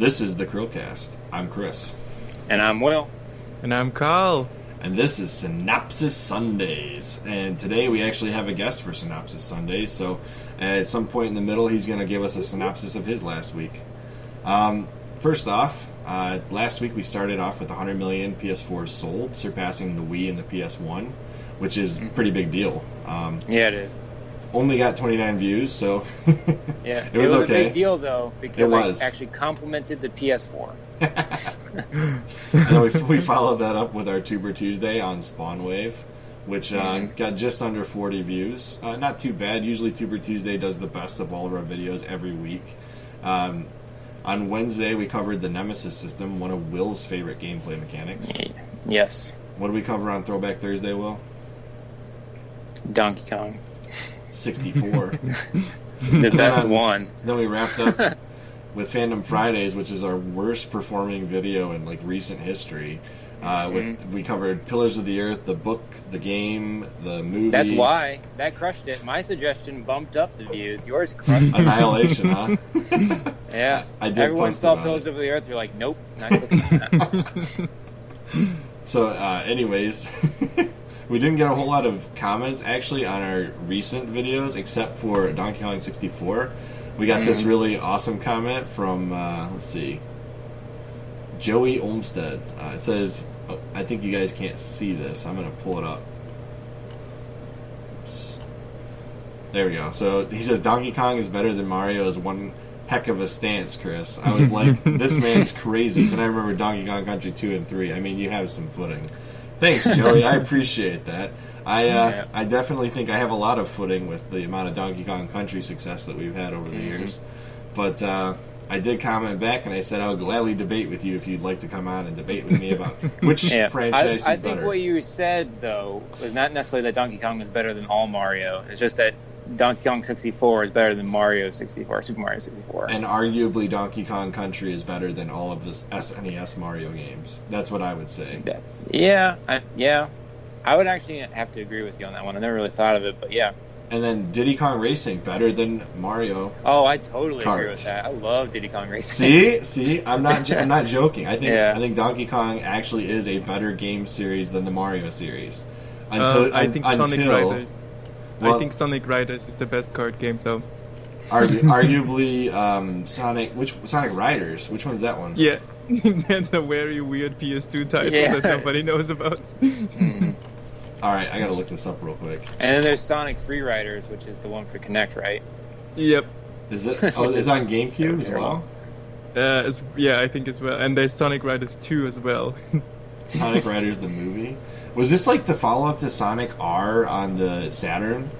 This is the Chrillcast. I'm Chris. And I'm Will. And I'm Carl. And this is Synopsis Sundays. And today we actually have a guest for Synopsis Sundays. So at some point in the middle, he's going to give us a synopsis of his last week. Um, first off, uh, last week we started off with 100 million PS4s sold, surpassing the Wii and the PS1, which is a pretty big deal. Um, Yeah, it is. Only got 29 views, so Yeah, it was a okay. big deal though because It was. Actually complimented the PS4. and we, we followed that up with our Tuber Tuesday on Spawn Wave, which uh, Mm-hmm. got just under 40 views. Uh, not too bad. Usually, Tuber Tuesday does the best of all of our videos every week. Um, on Wednesday, we covered the Nemesis system, one of Will's favorite gameplay mechanics. Yes, What did we cover on Throwback Thursday, Will? Donkey Kong, 64. the best on- one. then we wrapped up with Fandom Fridays, which is our worst performing video in like recent history. Uh, with, Mm-hmm. we covered Pillars of the Earth, the book, the game, the movie. That's why that crushed it. My suggestion bumped up the views. Yours crushed. Annihilation, huh? Yeah, I did Everyone post saw about Pillars it. of the Earth. You're like, nope, not clicking on that. So, uh, anyways, we didn't get a whole lot of comments actually on our recent videos, except for Donkey Kong 64. We got this really awesome comment from, uh, let's see, Joey Olmstead. Uh, it says, oh, I think you guys can't see this. I'm going to pull it up. Oops. There we go. So he says Donkey Kong is better than Mario is one heck of a stance, Chris. I was like, this man's crazy. Then I remember Donkey Kong Country 2 and 3. I mean, you have some footing. Thanks, Joey. I appreciate that. I uh, Yeah. I definitely think I have a lot of footing with the amount of Donkey Kong Country success that we've had over the years. But uh, I did comment back and I said I would gladly debate with you if you'd like to come on and debate with me about which Yeah, franchise I, I is think better. what you said though was not necessarily that Donkey Kong is better than all Mario. It's just that Donkey Kong 64 is better than Mario 64, Super Mario 64. and arguably Donkey Kong Country is better than all of the SNES Mario games. That's what I would say. Yeah, yeah, I, yeah. I would actually have to agree with you on that one. I never really thought of it, but yeah. And then Diddy Kong Racing better than Mario. Oh, I totally Kart. agree with that. I love Diddy Kong Racing. See, see, I'm not, I'm not joking. I think, Yeah. I think Donkey Kong actually is a better game series than the Mario series. Until, Uh, I un- think until, Sonic Riders. Well- I think Sonic Riders is the best card game. So argu- arguably, um, Sonic, which Sonic Riders? Which one's that one? yeah, that's a very weird PS2 title Yeah. that nobody knows about. All right, I gotta look this up real quick. And then there's Sonic Free Riders, which is the one for Kinect, right? yep. Is it? Oh, it's on GameCube as well. Uh, as, yeah, I think as well. And there's Sonic Riders 2 as well. Sonic Riders the movie. Was this like the follow up to Sonic R on the Saturn?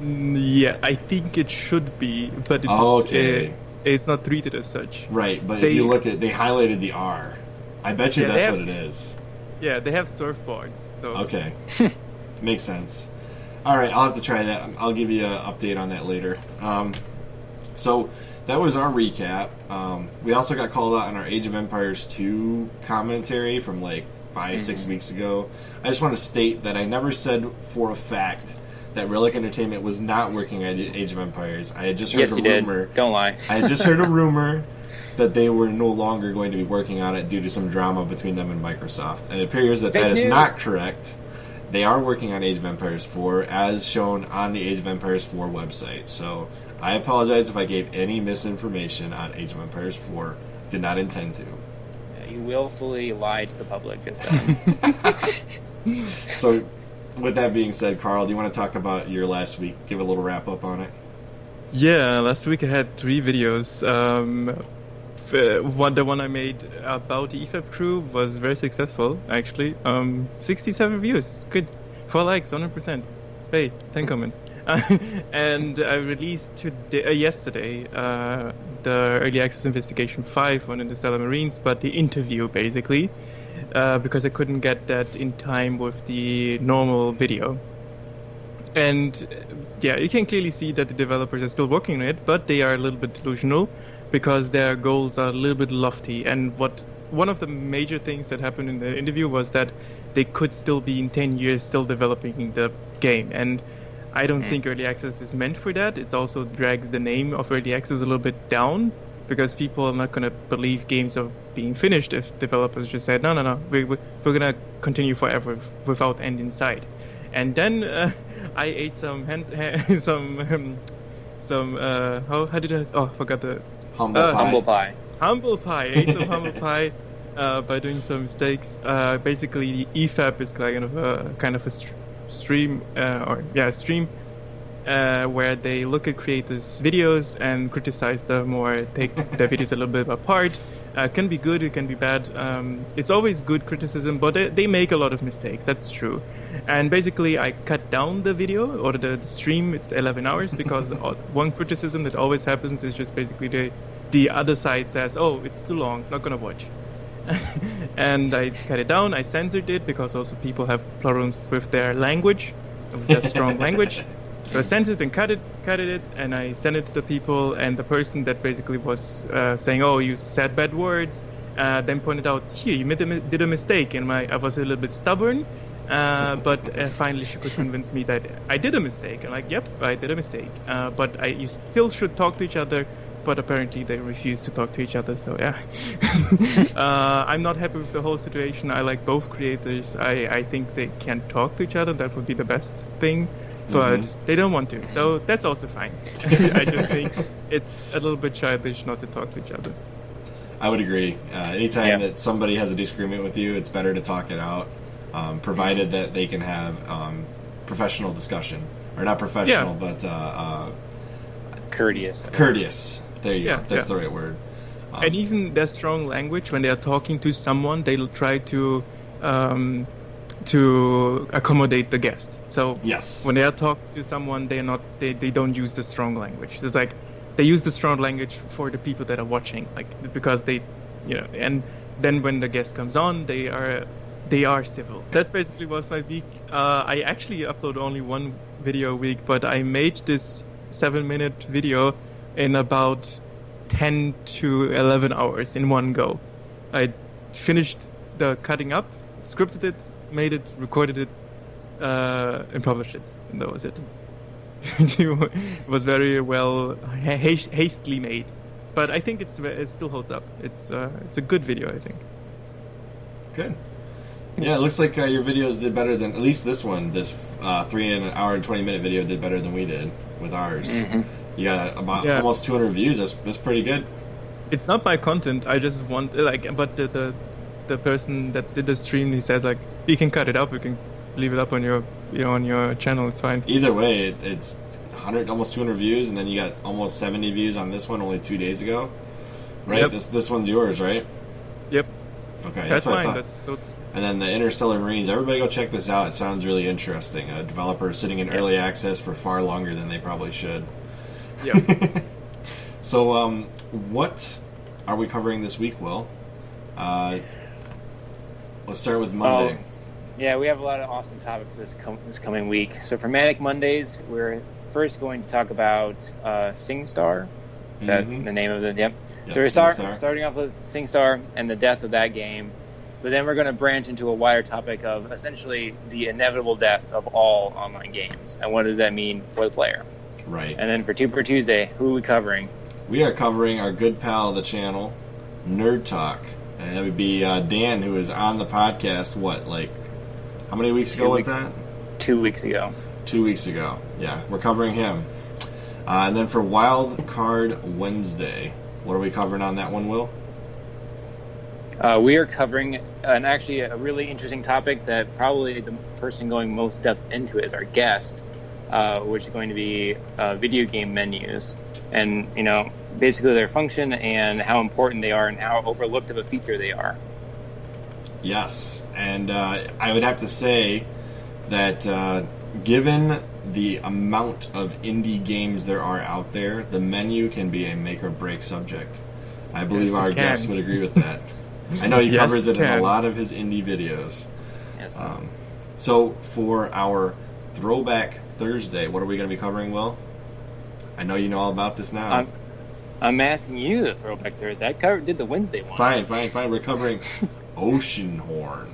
Mm, yeah, I think it should be, but it's, Okay. uh, it's not treated as such. Right, but if you look at, they highlighted the R. I bet you Yeah, they that's what it is. Yeah, they have surfboards. So Okay, makes sense. All right, I'll have to try that. I'll give you an update on that later. Um, so that was our recap. Um, we also got called out on our Age of Empires 2 commentary from like 5 six mm-hmm. weeks ago. I just want to state that I never said for a fact that Relic Entertainment was not working at Age of Empires. I had just heard Yes, a you did. rumor. Don't lie. I had just heard a rumor that they were no longer going to be working on it due to some drama between them and Microsoft. And it appears that Fake that is news. not correct. They are working on Age of Empires 4 as shown on the Age of Empires 4 website. So I apologize if I gave any misinformation on Age of Empires 4. Did not intend to. You willfully lied to the public just then. So with that being said, Carl, do you want to talk about your last week? Give a little wrap up on it. Yeah, last week I had three videos. Um, f- uh, one, the one I made about the EFAP crew was very successful, actually. Um, 67 views, good. Four likes, 100%. Hey, 10 comments. and I released today, uh, yesterday uh, the Early Access Investigation 5 on Interstellar Marines, but the interview basically, uh, because I couldn't get that in time with the normal video. And uh, yeah, you can clearly see that the developers are still working on it, but they are a little bit delusional because their goals are a little bit lofty. And what one of the major things that happened in the interview was that they could still be in 10 years still developing the game. And I don't think early access is meant for that. It's also drags the name of early access a little bit down because people are not going to believe games are being finished if developers just said no no no we, we, we're going to continue forever without end in sight and then uh, I ate some hand, some um, some uh, how how did I oh I forgot the Humble Uh, pie. Humble pie. humble pie. I ate some humble pie uh, by doing some mistakes. Uh, basically, EFAP is kind of a kind of a str- stream uh, or yeah stream uh, where they look at creators' videos and criticize them or take their videos a little bit apart. Uh, can be good, it can be bad. Um, it's always good criticism, but they, they make a lot of mistakes. That's true. And basically, I cut down the video or the, the stream. It's 11 hours because one criticism that always happens is just basically the the other side says, "Oh, it's too long, not gonna watch." and I cut it down. I censored it because also people have problems with their language, with their strong language. So I it and cut it, cut it, and I sent it to the people. And the person that basically was uh, saying, "Oh, you said bad words," uh, then pointed out, "Here, you made a, did a mistake." And my I was a little bit stubborn, uh, but uh, finally she could convince me that I did a mistake. I'm like, "Yep, I did a mistake," uh, but I, you still should talk to each other. But apparently they refuse to talk to each other. So yeah, uh, I'm not happy with the whole situation. I like both creators. I, I think they can talk to each other. That would be the best thing but Mhm. they don't want to. So that's also fine. I just think it's a little bit childish not to talk to each other. I would agree. Uh, anytime Yeah. that somebody has a disagreement with you, it's better to talk it out, um, provided that they can have um, professional discussion, or not professional, but uh, uh, Courteous. courteous. There you Yeah, go. That's yeah. the right word. Um, and even their strong language, when they are talking to someone, they'll try to um, to accommodate the guest. So yes. when they are talking to someone, they are not they, they don't use the strong language. It's like they use the strong language for the people that are watching, like because they, you know, and then when the guest comes on, they are they are civil. That's basically what my week. Uh, I actually upload only one video a week, but I made this seven minute video in about ten to eleven hours in one go. I finished the cutting up, scripted it, made it, recorded it, uh, and published it, and that was it. it was very well ha- hastily made, but I think it's it still holds up. It's uh, it's a good video, I think. Good. Yeah, it looks like uh, your videos did better than at least this one. This uh, three and an hour and twenty minute video did better than we did with ours. You got about Yeah. almost two hundred views. That's that's pretty good. It's not my content. I just want like, but the the, the person that did the stream, he said like, you can cut it up. You can leave it up on your you know on your channel. It's fine. Either way, it, it's hundred almost two hundred views, and then you got almost seventy views on this one only two days ago. Right. Yep. This this one's yours, right? Yep, Okay, that's fine. That's so And then the Interstellar Marines. Everybody go check this out. It sounds really interesting. A developer sitting in early access for far longer than they probably should. Yeah. So, um, what are we covering this week, Will? Uh, let's start with Monday. Oh, yeah, we have a lot of awesome topics this com- this coming week. So for Manic Mondays, we're first going to talk about uh, SingStar. Is that Mhm. the name of the yep. Yep, so we're start, SingStar. starting off with SingStar and the death of that game, but then we're going to branch into a wider topic of essentially the inevitable death of all online games and what does that mean for the player. Right. And then for Tuber Tuesday, who are we covering? We are covering our good pal of the channel, Nerd Talk. And that would be uh, Dan, who is on the podcast, what, like, how many weeks ago Two was weeks. that? Two weeks ago. Two weeks ago. Yeah, we're covering him. Uh, and then for Wild Card Wednesday, what are we covering on that one, Will? Uh, we are covering an actually a really interesting topic that probably the person going most depth into is our guest, uh, which is going to be uh, video game menus, and you know basically their function and how important they are and how overlooked of a feature they are. Yes, and uh, I would have to say that uh, given the amount of indie games there are out there, the menu can be a make or break subject. I believe Yes, our guest would agree with that. I know he Yes, covers it it in a lot of his indie videos. Yes. Um, so for our Throwback Thursday, what are we going to be covering, Will? I know you know all about this now. I'm, I'm asking you the throwback Thursday. I covered did the Wednesday one. Fine, fine, fine. We're covering Oceanhorn.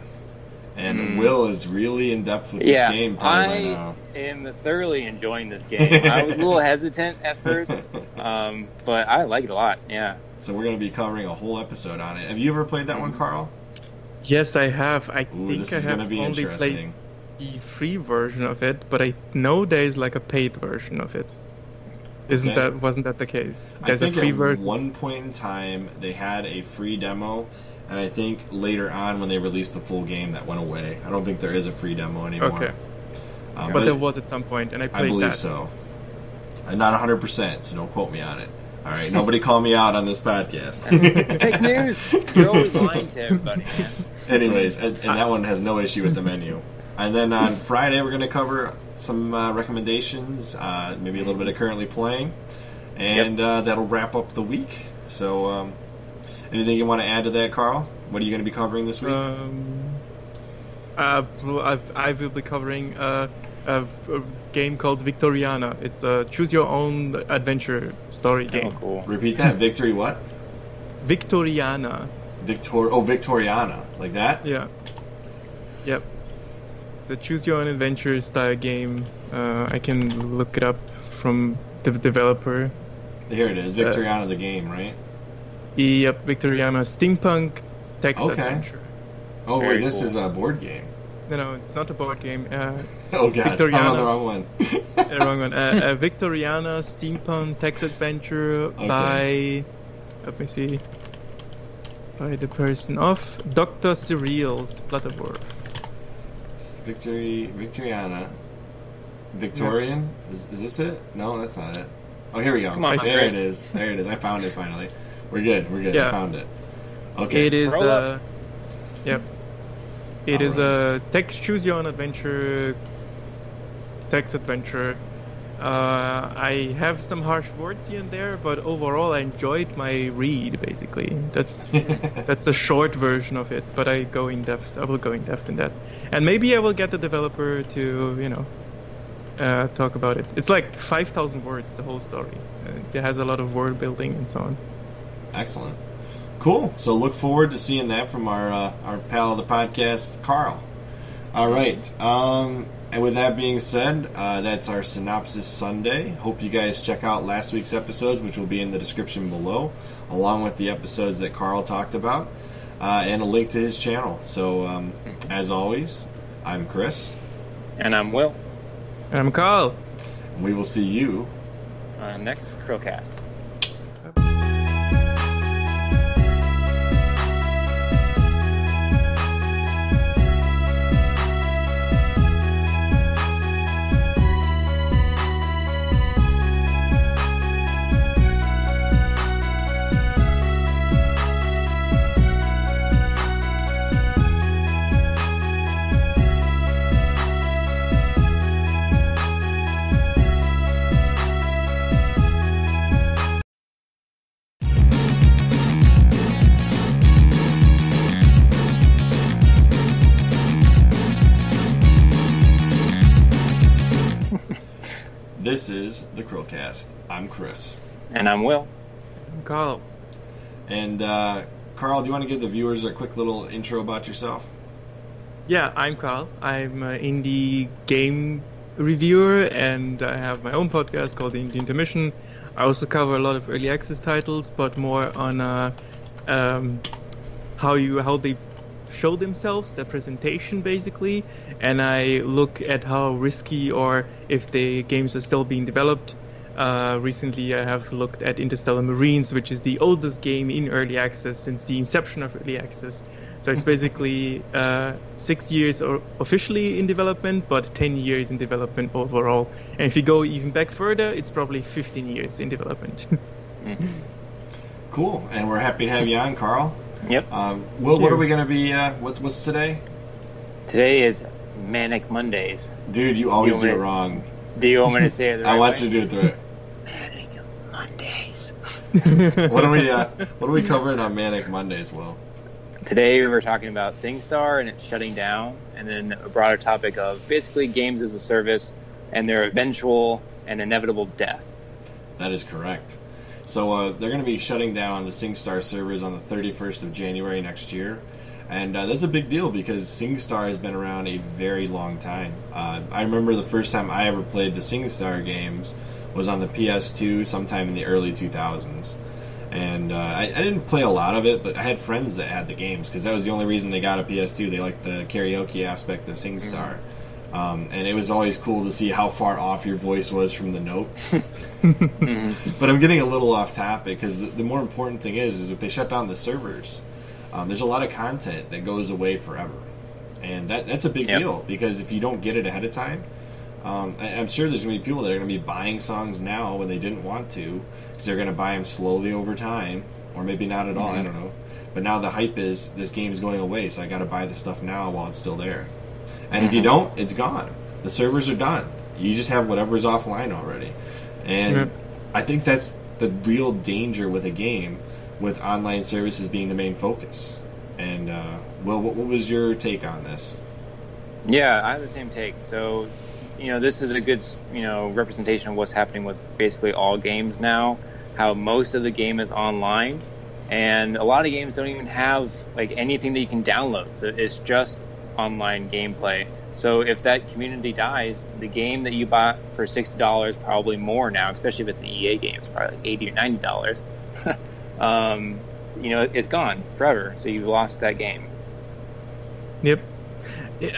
And Mm. Will is really in depth with Yeah, this game probably by I now. am thoroughly enjoying this game. I was a little hesitant at first, um, but I like it a lot. Yeah. So we're going to be covering a whole episode on it. Have you ever played that one, Carl? Yes, I have. I Ooh, think this I is have going to be only interesting. played the free version of it, but I know there is like a paid version of it. Isn't Okay. that wasn't that the case? I There's think a free at version. one point in time they had a free demo, and I think later on when they released the full game, that went away. I don't think there is a free demo anymore. Okay, Um, but there was at some point, and I I believe that. so. I'm not 100, percent so don't quote me on it. All right, nobody call me out on this podcast. Fake news. You're always lying to everybody, man. Anyways, and, and that one has no issue with the menu. And then on Friday, we're going to cover some uh, recommendations, uh, maybe a little bit of currently playing, and uh, that'll wrap up the week. So, um, anything you want to add to that, Carl? What are you going to be covering this week? Um, uh, I've, I will be covering uh, a, a game called Victoriana. It's a choose your own adventure story Oh, game. cool. Repeat that. Victory what? Victoriana. Victor. Oh, Victoriana. Like that? Yeah. Yep. The choose your own adventure style game. Uh, I can look it up from the developer. Here it is. Victoriana, the game, right? Yep, Victoriana steampunk text Okay. adventure. Oh, Very wait, this cool. is a board game. No, no, it's not a board game. Uh, Oh, God. I'm on the wrong one. the wrong one. Uh, uh, Victoriana steampunk text adventure by. Let me see. By the person of Dr. Cyril Splatterworth. Victory, Victoriana, Victorian. Is, is this it? No, that's not it. Oh, here we go. Come on, there Chris. it is. There it is. I found it finally. We're good. We're good. I found it. Okay. It is. Roll up. Uh, yep. It is a text choose your own adventure text adventure. Uh, I have some harsh words here and there, but overall I enjoyed my read. Basically, that's that's a short version of it. But I go in depth. I will go in depth in that, and maybe I will get the developer to you know uh, talk about it. It's like five thousand words the whole story. Uh, it has a lot of word building and so on. Excellent. Cool. So look forward to seeing that from our uh, our pal of the podcast, Carl. All right. Um, and with that being said, uh, that's our synopsis Sunday. Hope you guys check out last week's episodes, which will be in the description below, along with the episodes that Carl talked about, uh, and a link to his channel. So, um, as always, I'm Chris, And I'm Will. And I'm Carl. and we will see you Uh, next Chrillcast. This is the Chrillcast. I'm Chris. And I'm Will. I'm Carl. And uh, Carl, do you want to give the viewers a quick little intro about yourself? Yeah, I'm Carl. I'm an indie game reviewer and I have my own podcast called The Indie Intermission. I also cover a lot of early access titles, but more on uh, um, how you how they show themselves, their presentation basically, and I look at how risky or if the games are still being developed. Uh, recently, I have looked at Interstellar Marines, which is the oldest game in early access since the inception of early access. So it's basically uh, six years or officially in development, but 10 years in development overall. And if you go even back further, it's probably 15 years in development. Cool. And we're happy to have you on, Carl. Yep. Um, Will, what are we going to be? Uh, what's what's today? Today is Manic Mondays. Dude, you always You do it wrong. Do you want me to say it the right I want way? you to do it through it. Manic Mondays. What are we? Uh, what are we covering on Manic Mondays, Will? Today we were talking about SingStar and it's shutting down, and then a broader topic of basically games as a service and their eventual and inevitable death. That is correct. So uh, they're going to be shutting down the SingStar servers on the 31st of January next year, and uh, that's a big deal because SingStar has been around a very long time. Uh, I remember the first time I ever played the SingStar games was on the PS2 sometime in the early 2000s, And uh, I, I didn't play a lot of it, but I had friends that had the games because that was the only reason they got a PS2. They liked the karaoke aspect of SingStar. Um, and it was always cool to see how far off your voice was from the notes. But I'm getting a little off topic because the, the more important thing is, is if they shut down the servers, um, there's a lot of content that goes away forever, and that that's a big Yep. deal because if you don't get it ahead of time, um, I, I'm sure there's going to be people that are going to be buying songs now when they didn't want to because they're going to buy them slowly over time, or maybe not at all. I don't know. But now the hype is this game is going away, so I got to buy the stuff now while it's still there. And if you don't, it's gone. The servers are done. You just have whatever's offline already. And Yeah. I think that's the real danger with a game, with online services being the main focus. And uh, Will, what, what was your take on this? Yeah, I have the same take. So, you know, this is a good, you know, representation of what's happening with basically all games now. How most of the game is online, and a lot of games don't even have like anything that you can download. So it's just online gameplay. So if that community dies, the game that you bought for sixty dollars, probably more now, especially if it's an EA game, it's probably like eighty or ninety dollars. um, you know, it's gone forever. So you've lost that game. Yep.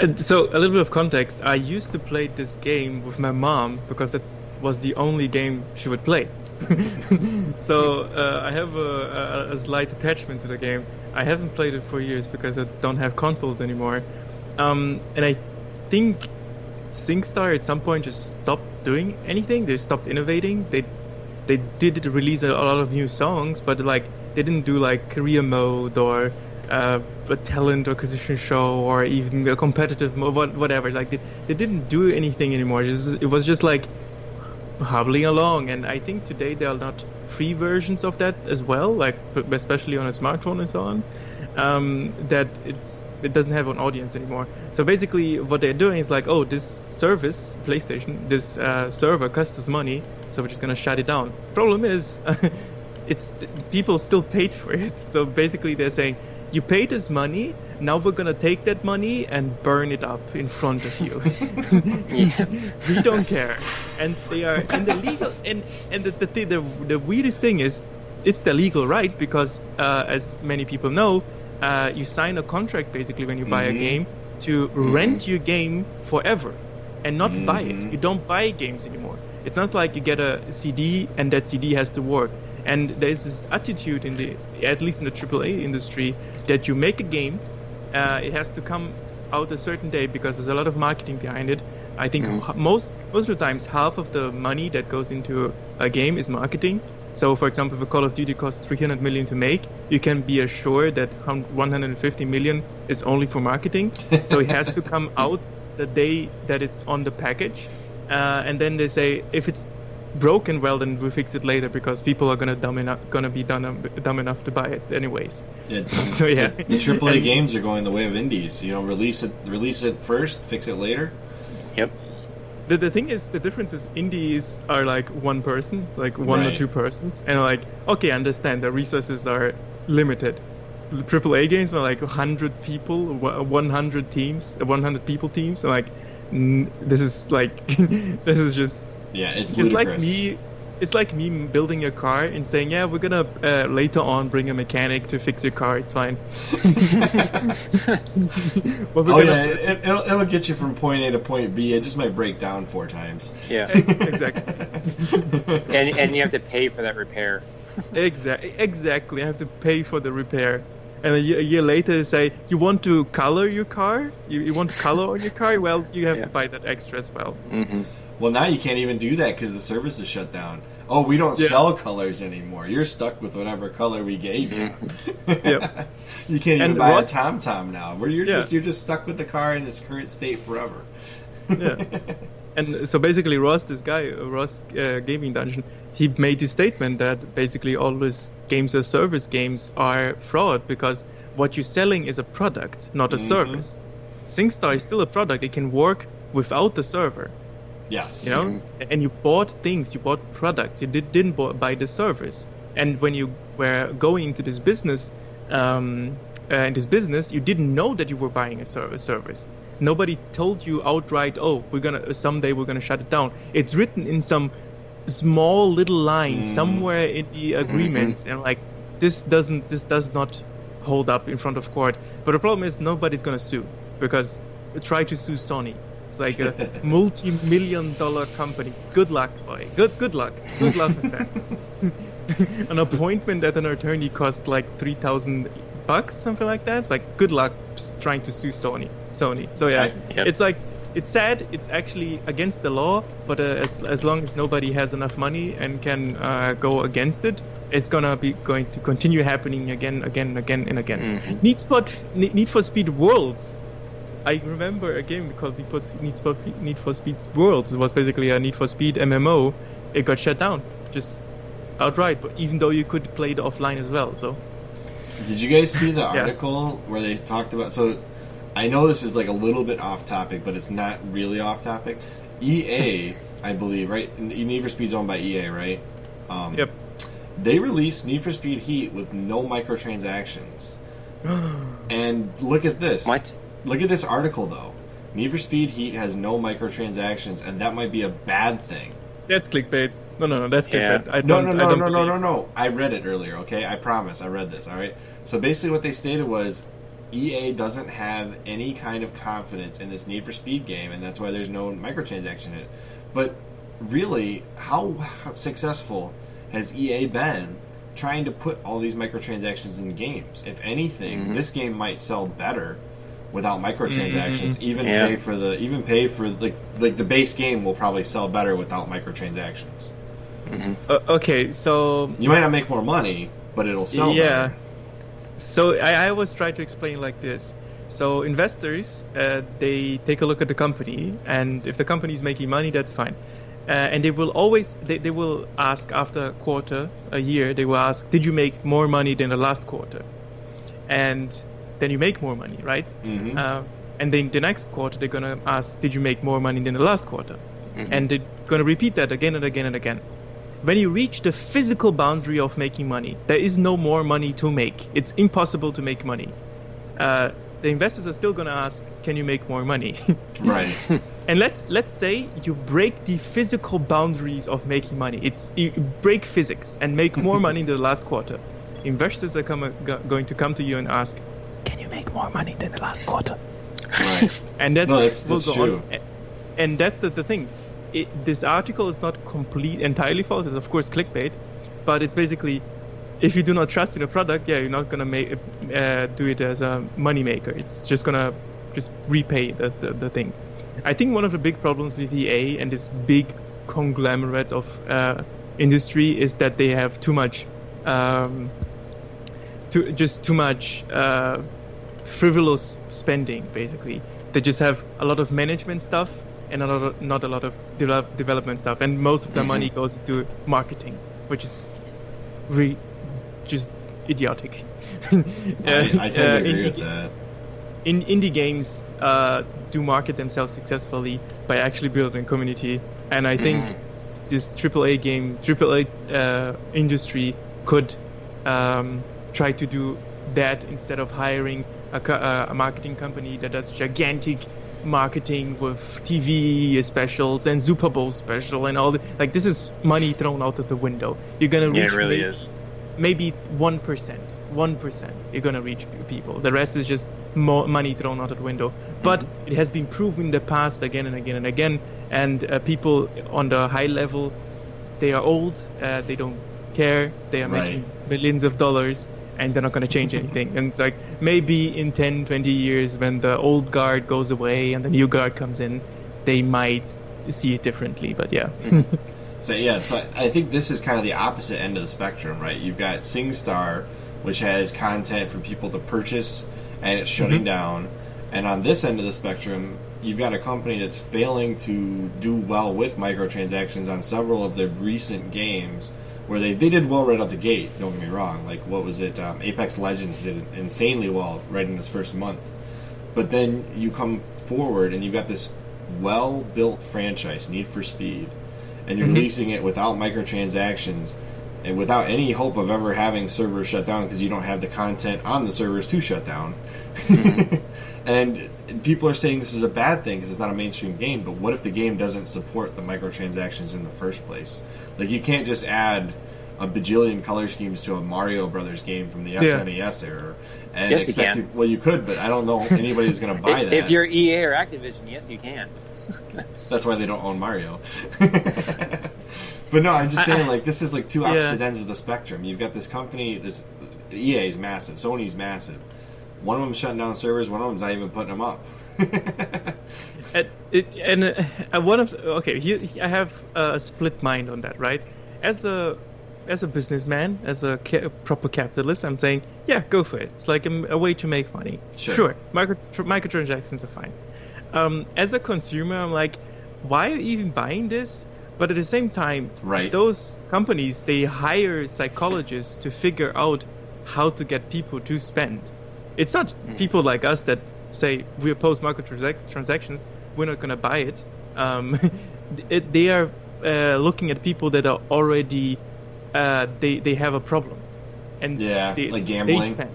Uh, So a little bit of context. I used to play this game with my mom because that was the only game she would play. so uh, I have a, a, a slight attachment to the game. I haven't played it for years because I don't have consoles anymore. Um, and I think SingStar at some point just stopped doing anything. They stopped innovating. They they did release a, a lot of new songs, but like they didn't do like career mode or uh, a talent acquisition show or even a competitive mode, what- whatever. Like they, they didn't do anything anymore. It was just like hobbling along. And I think today there are not free versions of that as well, like especially on a smartphone and so on. Um, that it's it doesn't have an audience anymore. So basically, what they're doing is like, oh, this service, PlayStation, this uh, server costs us money, so we're just gonna shut it down. Problem is, it's people still paid for it. So basically, they're saying, you paid us money. Now we're gonna take that money and burn it up in front of you. we don't care. And they are and the legal and and the the, the the weirdest thing is, it's the legal right because uh, as many people know, uh, you sign a contract basically when you buy a Mhm. game to rent your game forever and not buy it. Mhm. You don't buy games anymore. It's not like you get a CD and that CD has to work. And there's this attitude in the, at least in the AAA industry, that you make a game, uh, it has to come out a certain day because there's a lot of marketing behind it. I think Mhm. most most of the times half of the money that goes into a game is marketing. So, for example, if a Call of Duty costs 300 million to make, you can be assured that 150 million is only for marketing. so it has to come out the day that it's on the package, uh, and then they say if it's broken, well, then we fix it later because people are gonna dumb enough, gonna be dumb, dumb enough to buy it anyways. Yeah, So, yeah. the, the AAA And- games are going the way of indies. You know, release it, release it first, fix it later. Yep. The, the thing is, the difference is indies are like one person, like one or two persons, and like okay, I understand the resources are limited. The AAA games are like 100 people, 100 teams, 100 people teams. So like, n- this is like, this is just Yeah, it's it's like me it's like me building a car and saying yeah we're gonna uh, later on bring a mechanic to fix your car it's fine But we're Oh gonna- yeah, it, it'll, it'll get you from point A to point B. It just might break down four times. Yeah. exactly and and you have to pay for that repair. exactly exactly i have to pay for the repair and a year, a year later say you want to color your car you, you want color on your car well you have Yeah. to buy that extra as well hmm Well, now you can't even do that because the service is shut down. Oh, we don't Yeah. sell colors anymore. You're stuck with whatever color we gave you. Yep. you can't even And buy Ross- a Tom Tom now. Where you're Yeah. just you're just stuck with the car in its current state forever. Yeah. and so basically ross this guy uh, ross uh, gaming dungeon he made the statement that basically all these games as service games are fraud because what you're selling is a product not a Mhm. service. Singstar is still a product. It can work without the server. Yes. you know? And you bought things you bought products. You did, didn't bu- buy the service. And when you were going into this business um, uh, in this business you didn't know that you were buying a service service. Nobody told you outright oh we're gonna someday we're gonna shut it down. It's written in some small little line Mm. somewhere in the agreements, and like this doesn't this does not hold up in front of court. But the problem is nobody's gonna sue because try to sue Sony. It's like a multi-million dollar company. Good luck, boy. Good good luck. Good luck with that. an appointment at an attorney costs like three thousand bucks, something like that. It's like good luck trying to sue Sony. Sony. So yeah, Yep. it's like it's sad. It's actually against the law, but uh, as as long as nobody has enough money and can uh, go against it, it's gonna be going to continue happening again, again, again, and again. Mhm. Need for Need for Speed Worlds. I remember a game called Need for, Need for, Need for Speed Worlds. It was basically a Need for Speed MMO. It got shut down, just outright. But even though you could play it offline as well, so Did you guys see the Yeah. article where they talked about? So, I know this is like a little bit off topic, but it's not really off topic. EA, I believe, right? Need for Speed's owned by EA, right? Um, yep. They released Need for Speed Heat with no microtransactions. and look at this. What? Look at this article, though. Need for Speed Heat has no microtransactions, and that might be a bad thing. That's clickbait. No, no, no, that's Yeah. clickbait. I No, don't, no, I no, don't no, no, believe- no, no. I read it earlier, okay? I promise. I read this, all right? So basically, what they stated was EA doesn't have any kind of confidence in this Need for Speed game, and that's why there's no microtransaction in it. But really, how, how successful has EA been trying to put all these microtransactions in games? If anything, this game might sell better without microtransactions. Even Yeah. pay for the even pay for like like the base game will probably sell better without microtransactions. Uh, okay, so You might not make more money, but it'll sell. yeah. better. So I, I always try to explain like this. So investors, uh, they take a look at the company, and if the company is making money, that's fine. Uh, and they will always they, they will ask after a quarter, a year, they will ask, did you make more money than the last quarter? And then you make more money, right? Mhm. Uh, and then the next quarter, they're gonna ask, did you make more money than the last quarter? And they're gonna repeat that again and again and again. When you reach the physical boundary of making money, there is no more money to make. It's impossible to make money. Uh, the investors are still gonna ask, can you make more money? Right. and let's let's say you break the physical boundaries of making money. It's you break physics and make more money in the last quarter. Investors are come, go, going to come to you and ask, can you make more money than the last quarter? right. and that's, No, that's- that's true. on. And that's the, the thing. It, this article is not complete entirely false. It's of course clickbait, but it's basically if you do not trust in a product, yeah, you're not gonna make uh, do it as a money maker. It's just gonna just repay the, the, the thing. I think one of the big problems with EA and this big conglomerate of uh, industry is that they have too much, um, too, just too much uh, frivolous spending. Basically, they just have a lot of management stuff and a lot of, not a lot of develop, development stuff, and most of their money goes into marketing, which is re- just idiotic. I, Uh, I tend to uh, agree indie with that. in indie games uh, do market themselves successfully by actually building community, and I think this AAA game, AAA uh, industry could um, try to do that instead of hiring a, uh, a marketing company that does gigantic marketing with TV specials and Super Bowl special and all the like. This is money thrown out of the window. You're gonna Yeah, reach it really may- is. maybe one percent, one percent. You're gonna reach people. The rest is just more money thrown out of the window. But it has been proven in the past again and again and again. And uh, people on the high level, they are old. Uh, they don't care. They are Right. making millions of dollars. And they're not going to change anything. And it's like maybe in 10, 20 years, when the old guard goes away and the new guard comes in, they might see it differently. But yeah. So yeah, so I I think this is kind of the opposite end of the spectrum, right? You've got SingStar, which has content for people to purchase, and it's shutting mm-hmm. down. And on this end of the spectrum, you've got a company that's failing to do well with microtransactions on several of their recent games, where they they did well right out the gate. Don't get me wrong. Like what was it? Um, Apex Legends did insanely well right in its first month. But then you come forward and you've got this well built franchise, Need for Speed, and you're releasing it without microtransactions. and without any hope of ever having servers shut down because you don't have the content on the servers to shut down. and people are saying this is a bad thing because it's not a mainstream game. But what if the game doesn't support the microtransactions in the first place? Like you can't just add a bajillion color schemes to a Mario Brothers game from the Yeah. SNES era and Yes, you expect can. people- well you could, but I don't know anybody's going to buy If, that. if you're EA or Activision, yes, you can. That's why they don't own Mario. but no, I'm just saying, like, this is like two Yeah. opposite ends of the spectrum. You've got this company, this EA is massive, Sony's massive. One of them's shutting down servers, one of them's not even putting them up. And, it, and uh, one of okay, here I have a split mind on that, right? As a as a businessman, as a ca- proper capitalist, I'm saying, yeah, go for it. It's like a, a way to make money. Sure. micro tr- microtransactions are fine. Um, as a consumer, I'm like, why are you even buying this? But at the same time, Right. those companies they hire psychologists to figure out how to get people to spend. It's not people like us that say we oppose microtransactions. We're not going to buy it. Um, it. They are uh, looking at people that are already uh, they they have a problem, and Yeah, they, like They gambling. spend.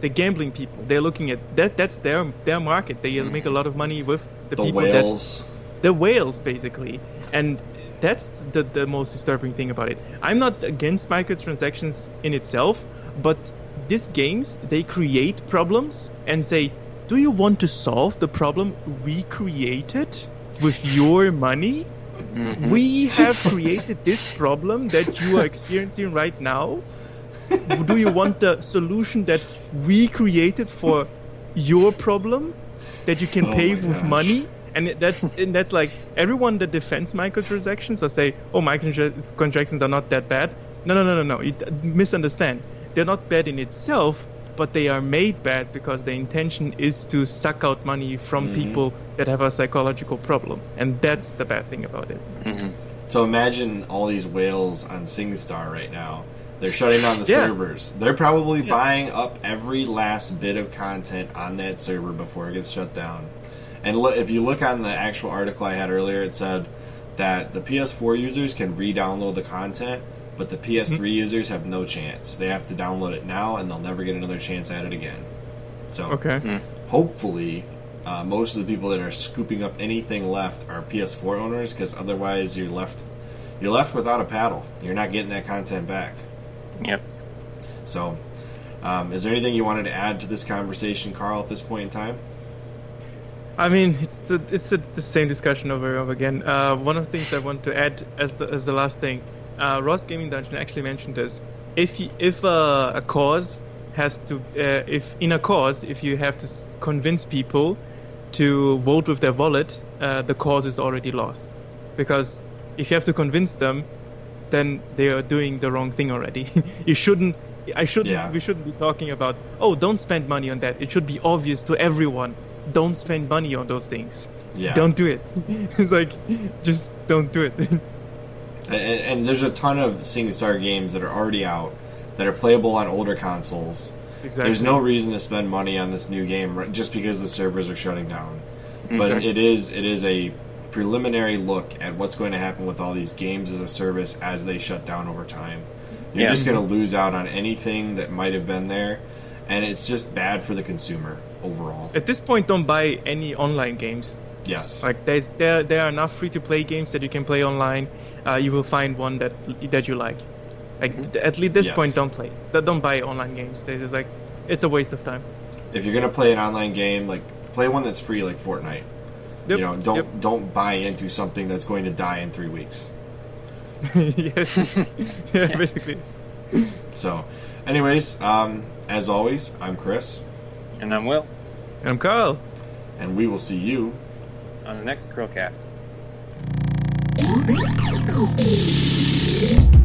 The gambling people. They're looking at that. That's their their market. They make a lot of money with the, the people that whales. the whales basically and that's the, the most disturbing thing about it i'm not against microtransactions in itself but these games they create problems and say do you want to solve the problem we created with your money? Mm-hmm. We have created this problem that you are experiencing right now. Do you want the solution that we created for your problem that you can Oh pay with gosh. money? And that's and that's like everyone that defends microtransactions or say oh microtransactions are not that bad. No no no no no. You misunderstand they're not bad in itself but they are made bad because the intention is to suck out money from Mhm. people that have a psychological problem and that's the bad thing about it So imagine all these whales on SingStar right now. They're shutting down the Yeah. servers. They're probably Yeah. buying up every last bit of content on that server before it gets shut down. And look, if you look on the actual article I had earlier, it said that the PS4 users can re-download the content, but the PS3 users have no chance. They have to download it now, and they'll never get another chance at it again. So okay hopefully uh, most of the people that are scooping up anything left are PS4 owners because otherwise you're left you're left without a paddle. You're not getting that content back. Yep. So, um, is there anything you wanted to add to this conversation, Carl, at this point in time? I mean, it's the it's the, the same discussion over and over again. Uh, one of the things I want to add as the as the last thing, uh, Ross Gaming Dungeon actually mentioned this. If you, if uh, a cause has to, uh, if in a cause, if you have to convince people to vote with their wallet, uh, the cause is already lost, because if you have to convince them, then they are doing the wrong thing already. you shouldn't. I shouldn't. Yeah. We shouldn't be talking about. Oh, don't spend money on that. It should be obvious to everyone. Don't spend money on those things. Yeah. Don't do it. it's like, just don't do it. And, and there's a ton of SingStar games that are already out that are playable on older consoles. exactly. There's no reason to spend money on this new game just because the servers are shutting down. But Okay. it is it is a preliminary look at what's going to happen with all these games as a service as they shut down over time. You're Yeah. just going to mm-hmm. lose out on anything that might have been there, and it's just bad for the consumer overall. At this point, don't buy any online games. Yes. Like there's there there are enough free to play games that you can play online. Uh, you will find one that that you like. Like th- at least this Yes. point, don't play. Don't buy online games. It's like it's a waste of time. if you're going to play an online game, like play one that's free like Fortnite. Yep, You know, don't yep. don't buy into something that's going to die in 3 weeks. yes. yeah, basically. So, anyways, um, as always, I'm Chris, And I'm Will And I'm Carl. and we will see you on the next Chrillcast.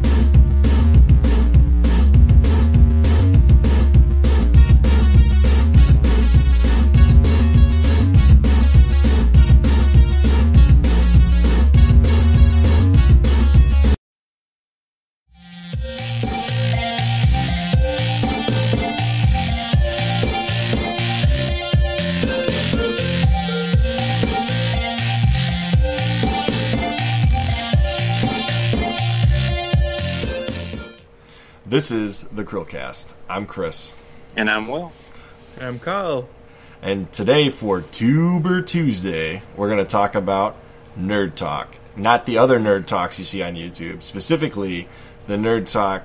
This is the Chrillcast. I'm Chris. And I'm Will. And I'm Kyle. And today for Tuber Tuesday, we're going to talk about Nerd Talk. Not the other Nerd Talks you see on YouTube, specifically the Nerd Talk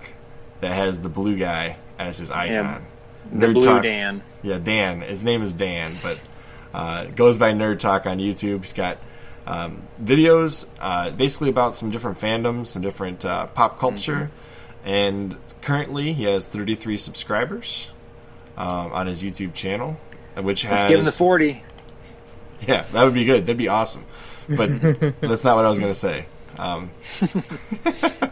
that has the blue guy as his icon. Yeah, the Nerd Blue Talk, Dan. Yeah, Dan. His name is Dan, but uh, goes by Nerd Talk on YouTube. He's got um, videos uh, basically about some different fandoms, some different uh, pop culture. And currently, he has 33 subscribers um, on his YouTube channel, which has. Let's give him the 40. Yeah, that would be good. That'd be awesome. But that's not what I was going to say. Um,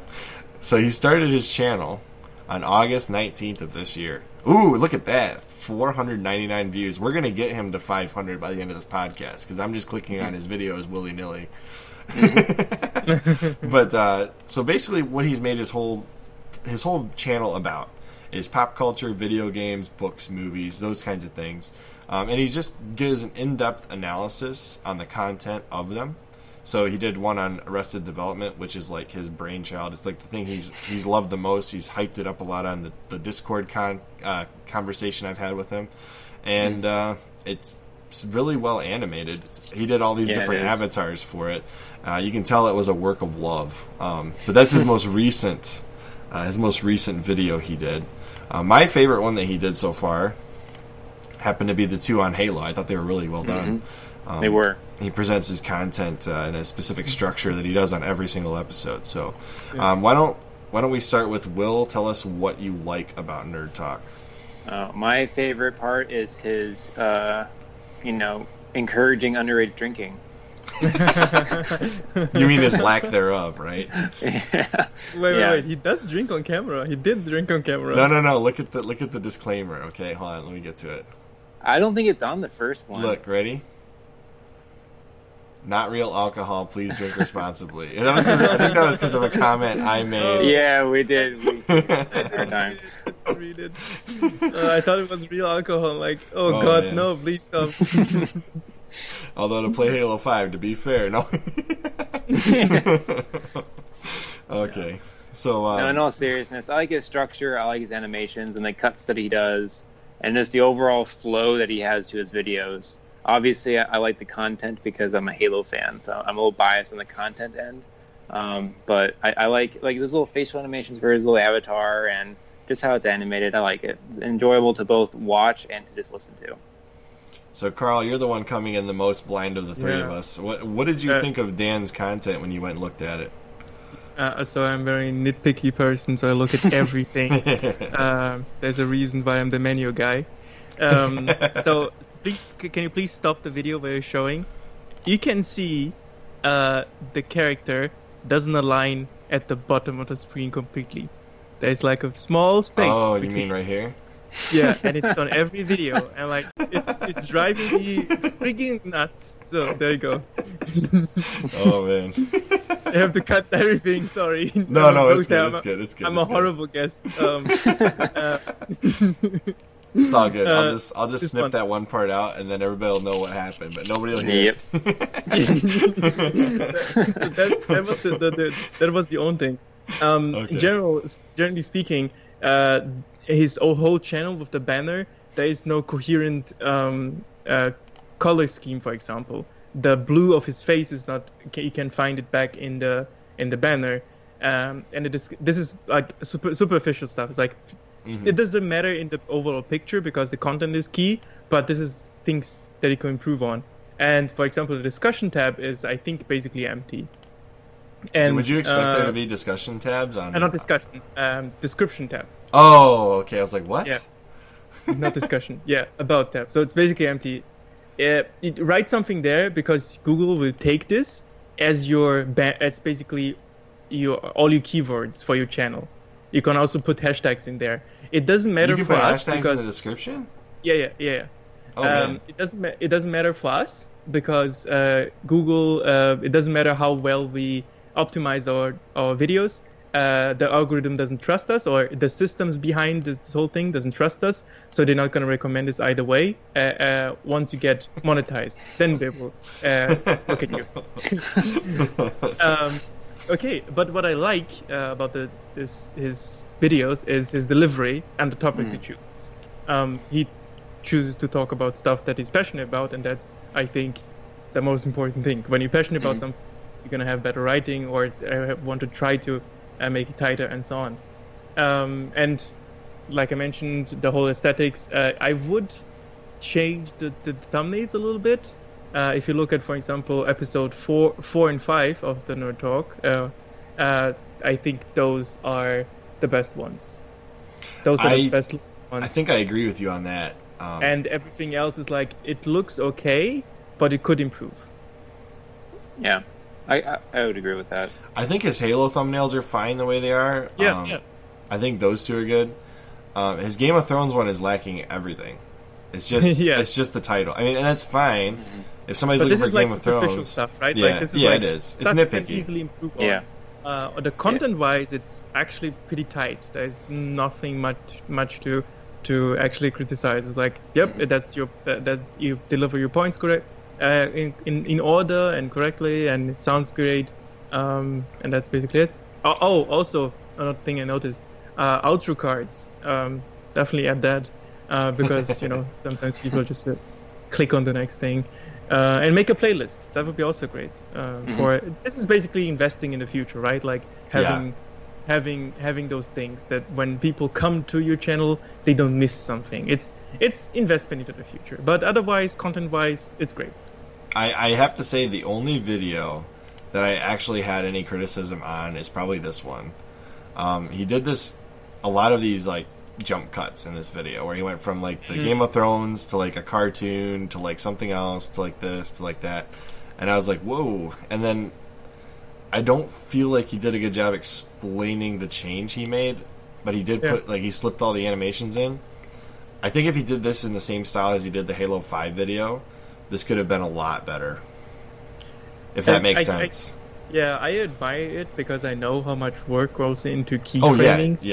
so he started his channel on August 19th of this year. Ooh, look at that. 499 views. We're going to get him to 500 by the end of this podcast because I'm just clicking on his videos willy nilly. but uh, so basically, what he's made his whole his whole channel about is pop culture, video games, books, movies, those kinds of things. Um, and he just gives an in-depth analysis on the content of them. So he did one on Arrested Development, which is like his brainchild. It's like the thing he's he's loved the most. He's hyped it up a lot on the, the Discord con, uh, conversation I've had with him, and uh, it's, it's really well animated. It's, he did all these Yeah, different avatars for it. Uh, you can tell it was a work of love. Um, but that's his most recent uh, his most recent video he did. Uh, my favorite one that he did so far happened to be the two on Halo. I thought they were really well done. Um, They were. he presents his content uh, in a specific structure that he does on every single episode. So, um, why don't why don't we start with Will? Tell us what you like about Nerd Talk. Uh, my favorite part is his, uh, you know, encouraging underage drinking. You mean his lack thereof, right? yeah. Wait, wait, Yeah. wait. He does drink on camera. He did drink on camera. No, no, no. Look at the look at the disclaimer. Okay, hold on. Let me get to it. I don't think it's on the first one. Look, ready? Not real alcohol. Please drink responsibly. And that was 'cause- I think that was because of a comment I made. Yeah, we did. We had our time. Read it. Uh, I thought it was real alcohol. Like, oh, Oh, god, man. no, please stop. Although to play Halo Five, to be fair, no. okay, so uh, No, in all seriousness, I like his structure. I like his animations and the cuts that he does, and just the overall flow that he has to his videos. Obviously, I, I like the content because I'm a Halo fan, so I'm a little biased on the content end. Um, but I, I like like those little facial animations for his little avatar and just how it's animated. I like it. It's enjoyable to both watch and to just listen to. So Carl, you're the one coming in the most blind of the three of us. What what did you Uh, think of Dan's content when you went and looked at it? Uh, so I'm a very nitpicky person, so I look at everything. um, there's a reason why I'm the menu guy. Um, so please, can you please stop the video where you're showing? You can see uh, the character doesn't align at the bottom of the screen completely. There's like a small space. oh, you mean right here? Yeah, and it's on every video, and like it, it's driving me freaking nuts. So there you go. Oh man, I have to cut everything. Sorry. no, no, it's good, it's good, it's good. I'm it's a good. horrible guest. Um, uh, It's all good. I'll just I'll just this snip one. that one part out, and then everybody will know what happened, but nobody will hear. Yep. that, that was the, the, the that was the only thing. Um, Okay. in general, generally speaking, uh, his whole channel with the banner, there is no coherent um, uh, color scheme. For example, the blue of his face is not. You can find it back in the in the banner, um, and it is. This is like super, superficial stuff. It's like Mhm. it doesn't matter in the overall picture because the content is key, but this is things that you can improve on. And for example, the discussion tab is, I think, basically empty. And Would you expect uh, there to be discussion tabs on? uh, not discussion, um, description tab, Oh, okay. I was like, what? Yeah. not discussion. yeah, about tab. So it's basically empty. Uh, it, write something there because Google will take this as your ba- as basically your all your keywords for your channel. You can also put hashtags in there. It doesn't matter You can for put us hashtags because in the description. yeah, yeah, yeah. yeah. Oh um, it doesn't ma- it doesn't matter for us because uh, Google uh, it doesn't matter how well we optimize our our videos. Uh, the algorithm doesn't trust us, or the systems behind this, this whole thing doesn't trust us, so they're not going to recommend us either way. Uh, uh, once you get monetized, then they will uh, look at you. um, okay, but what I like uh, about the this his videos is his delivery and the topics he chooses. Um, he chooses to talk about stuff that he's passionate about, and that's I think the most important thing. When you're passionate about something, you're gonna have better writing or uh, want to try to uh, make it tighter and so on. Um, and like I mentioned, the whole aesthetics. Uh, I would change the, the thumbnails a little bit. Uh, if you look at, for example, episode four, four and five of the Nerd Talk, uh, uh, I think those are the best ones. Those are I- the best ones. I think I agree with you on that. Um, and everything else is like it looks okay, but it could improve. Yeah, I, I I would agree with that. I think his Halo thumbnails are fine the way they are. Yeah, Um, yeah. I think those two are good. Um, his Game of Thrones one is lacking everything. It's just Yeah. it's just the title. I mean, and that's fine. If somebody's But looking for is like Game of Thrones, stuff, right? Yeah, like, this is yeah, like it is. It's stuff you can nitpicky. easily improve on. Yeah. Uh, the content-wise, it's actually pretty tight. There's nothing much much to to actually criticize. It's like, yep, Mm-hmm. that's your that, that you deliver your points correct uh, in, in in order and correctly, and it sounds great. Um, and that's basically it. Oh, oh also another thing I noticed: uh, outro cards. Um, definitely add that uh, because you know sometimes people just uh, click on the next thing. Uh, and make a playlist. That would be also great. Uh, For this is basically investing in the future, right? Like having, having, having those things that when people come to your channel, they don't miss something. It's it's investment into the future. But otherwise, content-wise, it's great. I, I have to say the only video that I actually had any criticism on is probably this one. Um, he did this a lot of these like jump cuts in this video where he went from like the Game of Thrones to like a cartoon to like something else to like this to like that, and I was like, whoa! And then I don't feel like he did a good job explaining the change he made, but he did Yeah. put like he slipped all the animations in. I think if he did this in the same style as he did the Halo Five video, this could have been a lot better. If that I- makes I- I- sense. Yeah, I admire it because I know how much work goes into oh yeah, keyframing stuff.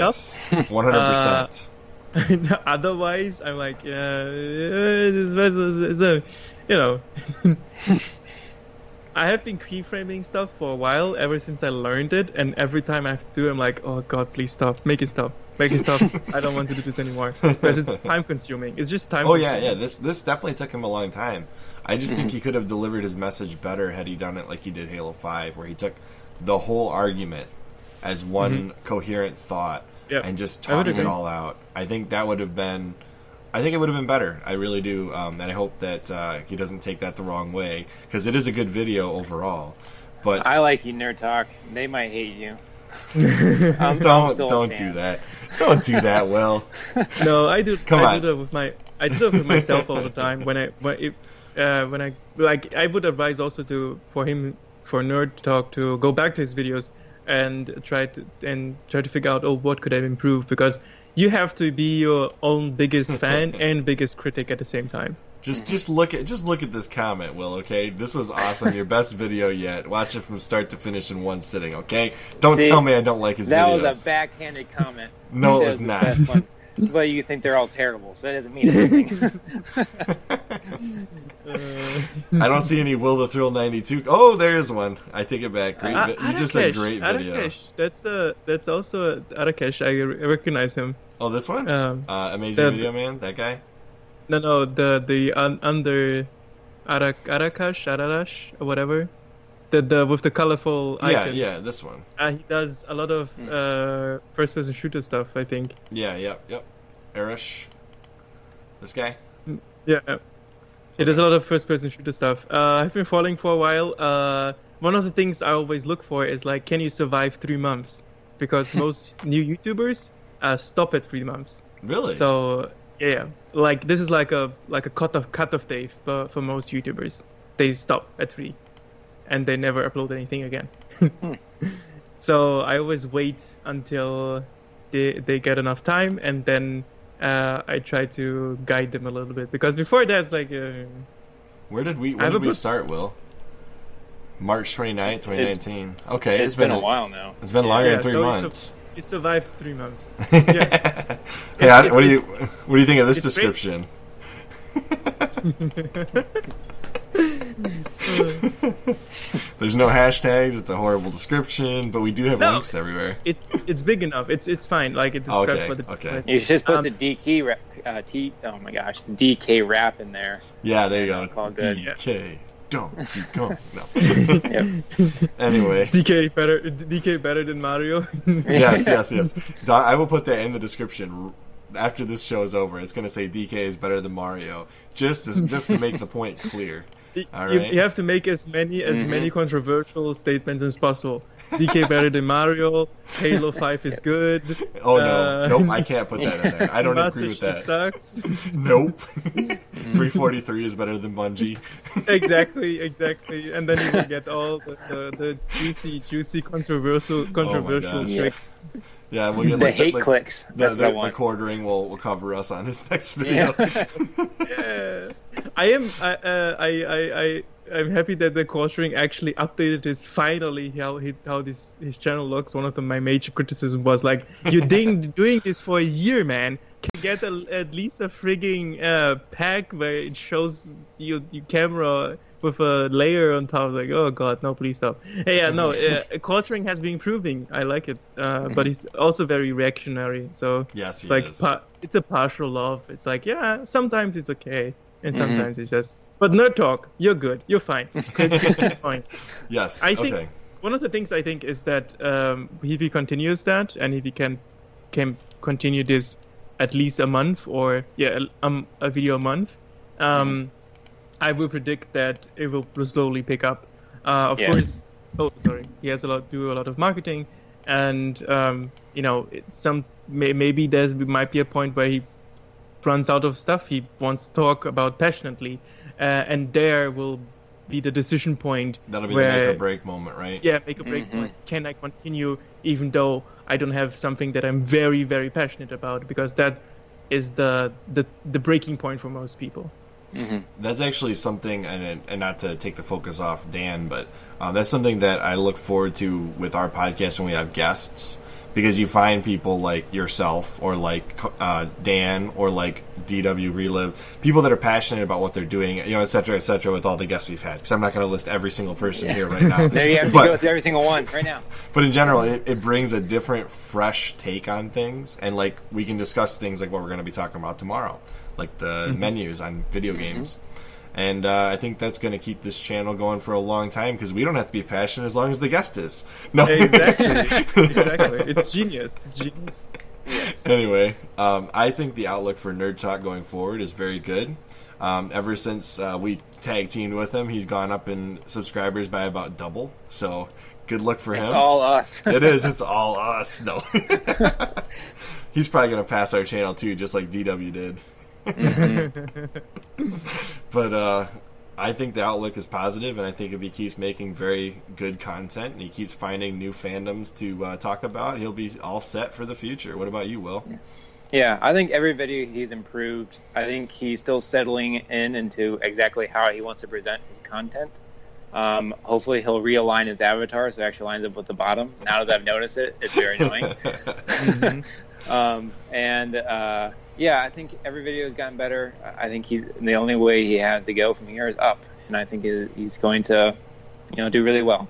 yes, one hundred percent. Uh, otherwise, I'm like, yeah, this is, this is- this you know. I have been keyframing stuff for a while, ever since I learned it, and every time I have to do, it, I'm like, oh god, please stop, make it stop, make it stop. I don't want to do this anymore because it's time consuming. It's just time. Oh yeah, consuming. yeah. This this definitely took him a long time. I just think he could have delivered his message better had he done it like he did Halo Five, where he took the whole argument as one coherent thought Yeah, and just I talked it all out. I think that would have been. I think it would have been better. I really do, um, and I hope that uh, he doesn't take that the wrong way because it is a good video overall. But I like you, Nerd Talk. They might hate you. I'm- I'm don't still a don't do that. Don't do that, Well, No, I do. Come I on. do that with my. I do that with myself all the time. When I when if, uh, when I like, I would advise also to for him for Nerd Talk to go back to his videos and try to and try to figure out oh what could I improve because you have to be your own biggest fan and biggest critic at the same time. Just just look at just look at this comment, Will. Okay, this was awesome. Your best video yet. Watch it from start to finish in one sitting. Okay, don't See, tell me I don't like his videos. That videos. was a backhanded comment. No, it was not. best one. But you think they're all terrible, so that doesn't mean anything. I don't see any Will the Thrill ninety two. Oh, there is one. I take it back. Great. Uh, vi- you just said great video. Arakesh, That's uh that's also Arakesh. I recognize him. Oh, this one. Um, uh, amazing the- video man. That guy. No, no, the the un, under Arak, Arakash, Ararash, or whatever. The the with the colorful Yeah, icon. yeah. This one. Uh, he does a lot of uh, first-person shooter stuff. I think. Yeah, yep, yep. Erish. This guy. Yeah. He does a lot of first-person shooter stuff. Uh, I've been following for a while. Uh, one of the things I always look for is like, can you survive three months? Because most new YouTubers uh, stop at three months. Really? So yeah, like this is like a like a cut off cut off day for, for most YouTubers. They stop at three, and they never upload anything again. so I always wait until they they get enough time, and then uh, I try to guide them a little bit because before that it's like uh, Where did we? where did we book- start? Will. March 29th, 2019. okay, it's been a while now. It's been longer Yeah, than three so it's a- months. You survived three months. yeah. hey, how- it- what do you what do you think of this it's description? There's no hashtags. It's a horrible description, but we do have No. links everywhere. It it's big enough. It's it's fine. Like it describes Okay, what the okay. You should just put Um, the DK rap, uh, T. Oh my gosh, the DK rap in there. Yeah, there you go. Call it good. DK. Don't you go. No. Anyway. DK better DK better than Mario. Yes, yes, yes. I will put that in the description after this show is over. It's going to say DK is better than Mario, just to, just to make the point clear. You, All you- right. you have to make as many as Mhm. many controversial statements as possible. DK better than Mario. Halo Five is good. Oh no, Uh, nope, I can't put that in there. I don't Master agree with that. Sucks. Nope. 343 is better than Bungie. exactly, exactly. And then you will get all the, the, the juicy, juicy, controversial, controversial gosh. tricks. Yeah, we'll get the like, hate like, clicks. The, That's the, what the quartering will, will cover us on his next video. Yeah. I am. I, uh, I, I, I, I'm happy that the quartering actually updated his finally how he, how this his channel looks. One of the, my major criticism was like, you ding doing this for a year, man. Can get a, at least a frigging uh, pack where it shows your your camera with a layer on top. Like, oh god, no, please stop. Hey, yeah, no, uh, quartering has been improving. I like it, uh, but he's also very reactionary. So yes, it's like pa- it's a partial love. It's like yeah, sometimes it's okay, and Mhm. sometimes it's just. But nerd talk, you're good, you're fine. Point. yes, I think okay. one of the things I think is that um, if he continues that, and if he can can continue this at least a month or yeah, a- um, a video a month, um, I will predict that it will slowly pick up. Uh, of Yeah. course, oh sorry, he has a lot do a lot of marketing, and um, you know it, some may, maybe there might be a point where he runs out of stuff he wants to talk about passionately, uh, and there will be the decision point That'll be where the make or break moment, right? yeah, make a break Mhm. point. Can I continue even though I don't have something that I'm very, very passionate about? Because that is the the, the breaking point for most people. hmm That's actually something, and, and not to take the focus off Dan, but um, that's something that I look forward to with our podcast when we have guests, because you find people like yourself, or like uh, Dan, or like DW Relive, people that are passionate about what they're doing, you know, et cetera, et cetera, with all the guests we've had. Because I'm not going to list every single person here right now. There you have to But- go through every single one right now. But in general, it, it brings a different, fresh take on things, and like we can discuss things like what we're going to be talking about tomorrow, like the menus on video games. And uh, I think that's going to keep this channel going for a long time because we don't have to be passionate as long as the guest is. No, Exactly, exactly. It's genius. It's genius. anyway, um, I think the outlook for Nerd Talk going forward is very good. Um, ever since uh, we tag teamed with him, he's gone up in subscribers by about double. So good luck for It's him. all us. It is. It's all us. No. He's probably gonna pass our channel too, just like DW did. but uh, I think the outlook is positive, and I think if he keeps making very good content and he keeps finding new fandoms to uh, talk about, he'll be all set for the future. What about you, Will? Yeah, I think every video he's improved. I think he's still settling in into exactly how he wants to present his content. Um, hopefully, he'll realign his avatar so it actually lines up with the bottom. Now that I've noticed it, it's very annoying. um, and uh, yeah, I think every video has gotten better. I think he's the only way he has to go from here is up, and I think he's going to, you know, do really well.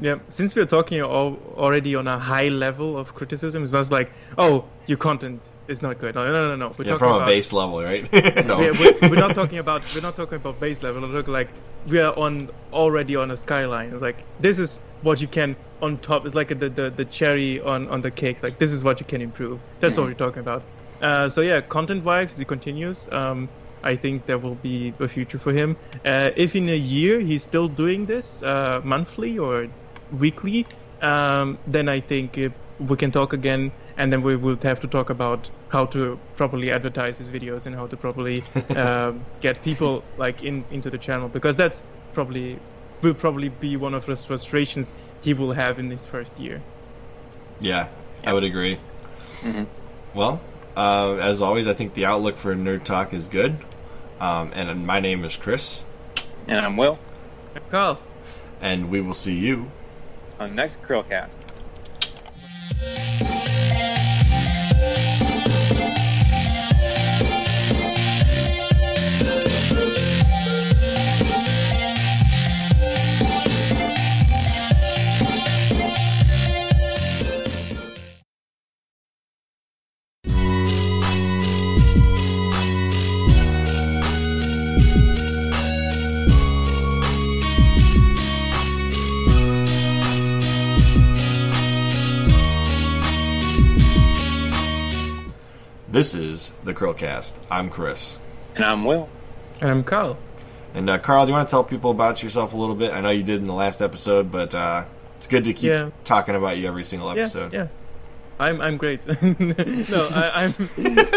Yeah, since we're talking al- already on a high level of criticism, it's not like, oh, your content is not good. No, no, no, no. We're yeah, talking from a about, base level, right? no. Yeah, we're, we're not talking about we're not talking about base level. We're talking like we are on already on a skyline. It's like this is what you can on top. It's like the the, the cherry on on the cake. Like this is what you can improve. That's what we're talking about. Uh, so yeah, content wise, he continues. Um, I think there will be a future for him. Uh, if in a year he's still doing this uh, monthly or weekly, um, then I think we can talk again, and then we will have to talk about how to properly advertise his videos and how to properly um, get people like in into the channel because that's probably will probably be one of the frustrations he will have in this first year. Yeah, I would agree. Mhm. Well, uh, as always, I think the outlook for Nerd Talk is good. Um, and my name is Chris, And I'm Will I'm Carl. and we will see you on the next Chrillcast. Chrillcast. I'm Chris. And I'm Will. And I'm Carl. And uh, Carl, do you want to tell people about yourself a little bit? I know you did in the last episode, but uh, it's good to keep Yeah. talking about you every single Yeah, episode. yeah. I'm I'm great. no, I, I'm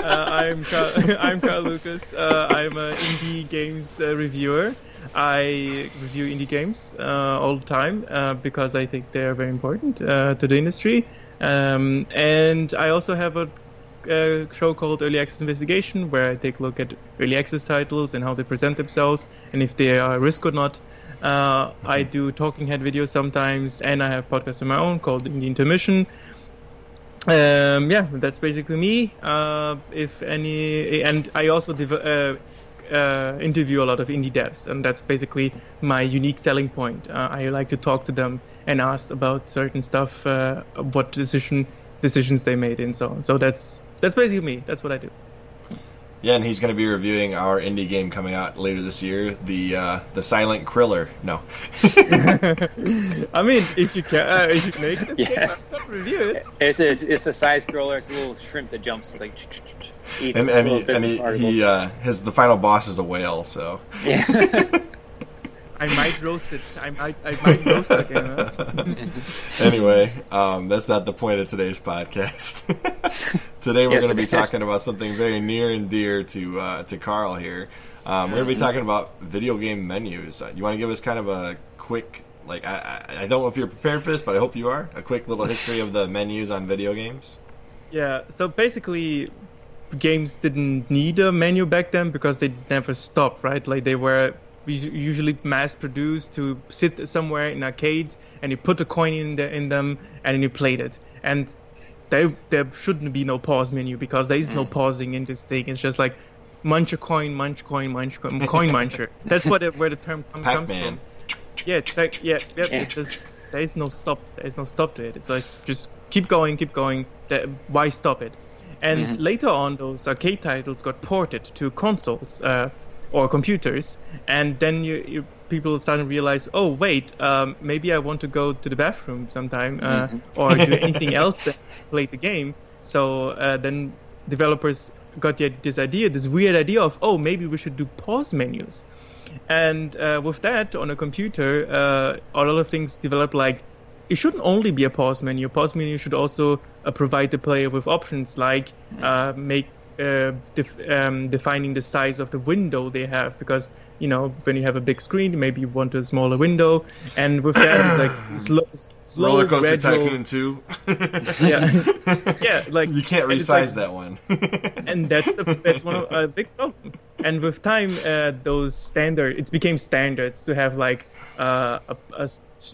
uh, I'm Carl, I'm Carl Lucas. Uh, I'm an indie games uh, reviewer. I review indie games uh, all the time uh, because I think they are very important uh, to the industry. Um, and I also have a, a show called Early Access Investigation where I take a look at early access titles and how they present themselves and if they are a risk or not. Uh, I do talking head videos sometimes, and I have podcasts of my own called Indie Intermission. Um, yeah, that's basically me. Uh, if any, and I also uh, uh, interview a lot of indie devs, and that's basically my unique selling point. Uh, I like to talk to them and ask about certain stuff, uh, what decision decisions they made, and so on. So that's that's basically me. That's what I do. Yeah, and he's going to be reviewing our indie game coming out later this year, the uh, the Silent Kriller. No, I mean, if you can, uh, if you make it, Yeah. why not review it. It's a it's a side scroller. It's a little shrimp that jumps like eats and and he and he, particles. he uh, his the final boss is a whale. So yeah. I might roast it. I might, I might roast it again. huh? anyway, um, that's not the point of today's podcast. Today we're Yes, going to be is. talking about something very near and dear to uh, to Carl here. Um, we're going to be talking about video game menus. Uh, you want to give us kind of a quick, like I, I I don't know if you're prepared for this, but I hope you are. A quick little history of the menus on video games. Yeah, so basically, games didn't need a menu back then because they never stopped, right? Like they were us- usually mass produced to sit somewhere in arcades, and you put a coin in the, in them, and then you played it. And there there shouldn't be no pause menu because there is no pausing in this thing. It's just like munch a coin, munch coin, munch coin, coin muncher. That's what it, where the term com- comes Pac-Man. from. Yeah, it's like yeah, yeah. Yeah. Just, there is no stop. There is no stop to it. It's like just keep going, keep going. That, why stop it? And later on, those arcade titles got ported to consoles uh, or computers, and then you, you people to realize, oh wait, um, maybe I want to go to the bathroom sometime uh, or do anything else than play the game. So uh, then developers got the, this idea, this weird idea of, oh maybe we should do pause menus. And uh, with that, on a computer, uh, a lot of things develop like it shouldn't only be a pause menu. A pause menu should also uh, provide the player with options like uh, make uh, def- um, defining the size of the window they have because you know when you have a big screen, maybe you want a smaller window, and with that, like slow, slow Roller Coaster gradual- Tycoon Two. Yeah, yeah, like you can't resize like- that one. and that's the, that's one of a big problem. And with time, uh, those standard it became standards to have like uh, a, a,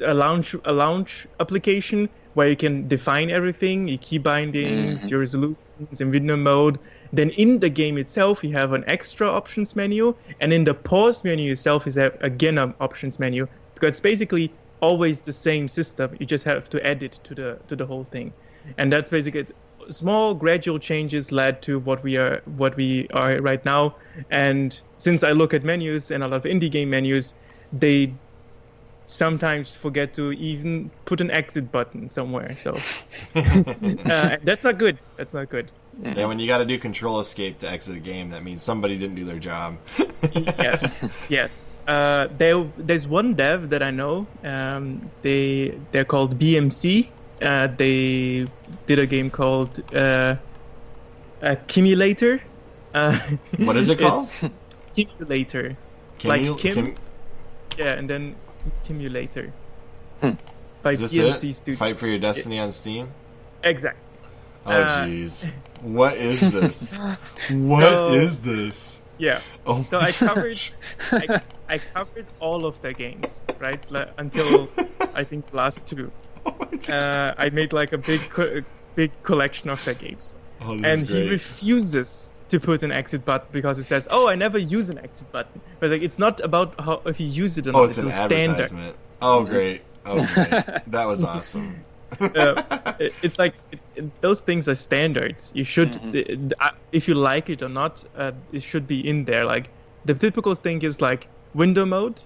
a launch a launch application where you can define everything, your key bindings, mm-hmm. your resolutions, in window mode. Then in the game itself, you have an extra options menu, and in the pause menu itself is again an options menu because it's basically always the same system. You just have to add it to the to the whole thing, and that's basically it small gradual changes led to what we are what we are right now and since i look at menus and a lot of indie game menus they sometimes forget to even put an exit button somewhere so uh, that's not good that's not good yeah, when you got to do Control Escape to exit a game, that means somebody didn't do their job. yes yes uh, there there's one dev that i know um, they they're called bmc uh, they did a game called uh, accumulator uh, What is it called? accumulator Can like you? Kim? Yeah and then accumulator by is this it? Fight for your destiny on Steam. exactly Oh Uh, jeez, what is this? What is So- this? yeah Oh so I covered. I, I covered all of the games right like, until i think the last two. God. uh, I made like a big, co- big collection of the games, Oh, and is he refuses to put an exit button because it says, "Oh, I never use an exit button." But like, it's not about how if you use it or oh, not; it's an a standard. advertisement. Oh great. Oh great. That was awesome. Uh, it- it's like it, it- those things are standards. You should, it- uh, if you like it or not, uh, it should be in there. Like the typical thing is like window mode,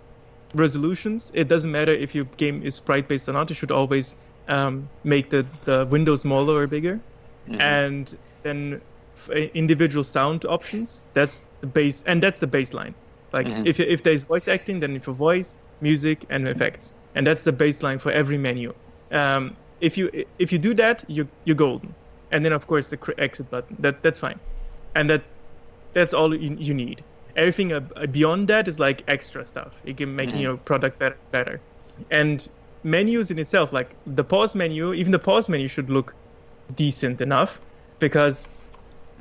resolutions. It doesn't matter if your game is sprite based or not. You should always um, make the the window smaller or bigger. and then f- individual sound options. That's the base, and that's the baseline. Like Mhm. if if there's voice acting, then for voice, music, and effects, and that's the baseline for every menu. Um, if you if you do that, you you're golden. And then of course the exit button. That that's fine, and that that's all you, you need. Everything beyond that is like extra stuff. It can make Mhm. your product better, better. And menus in itself, like the pause menu, even the pause menu should look decent enough, because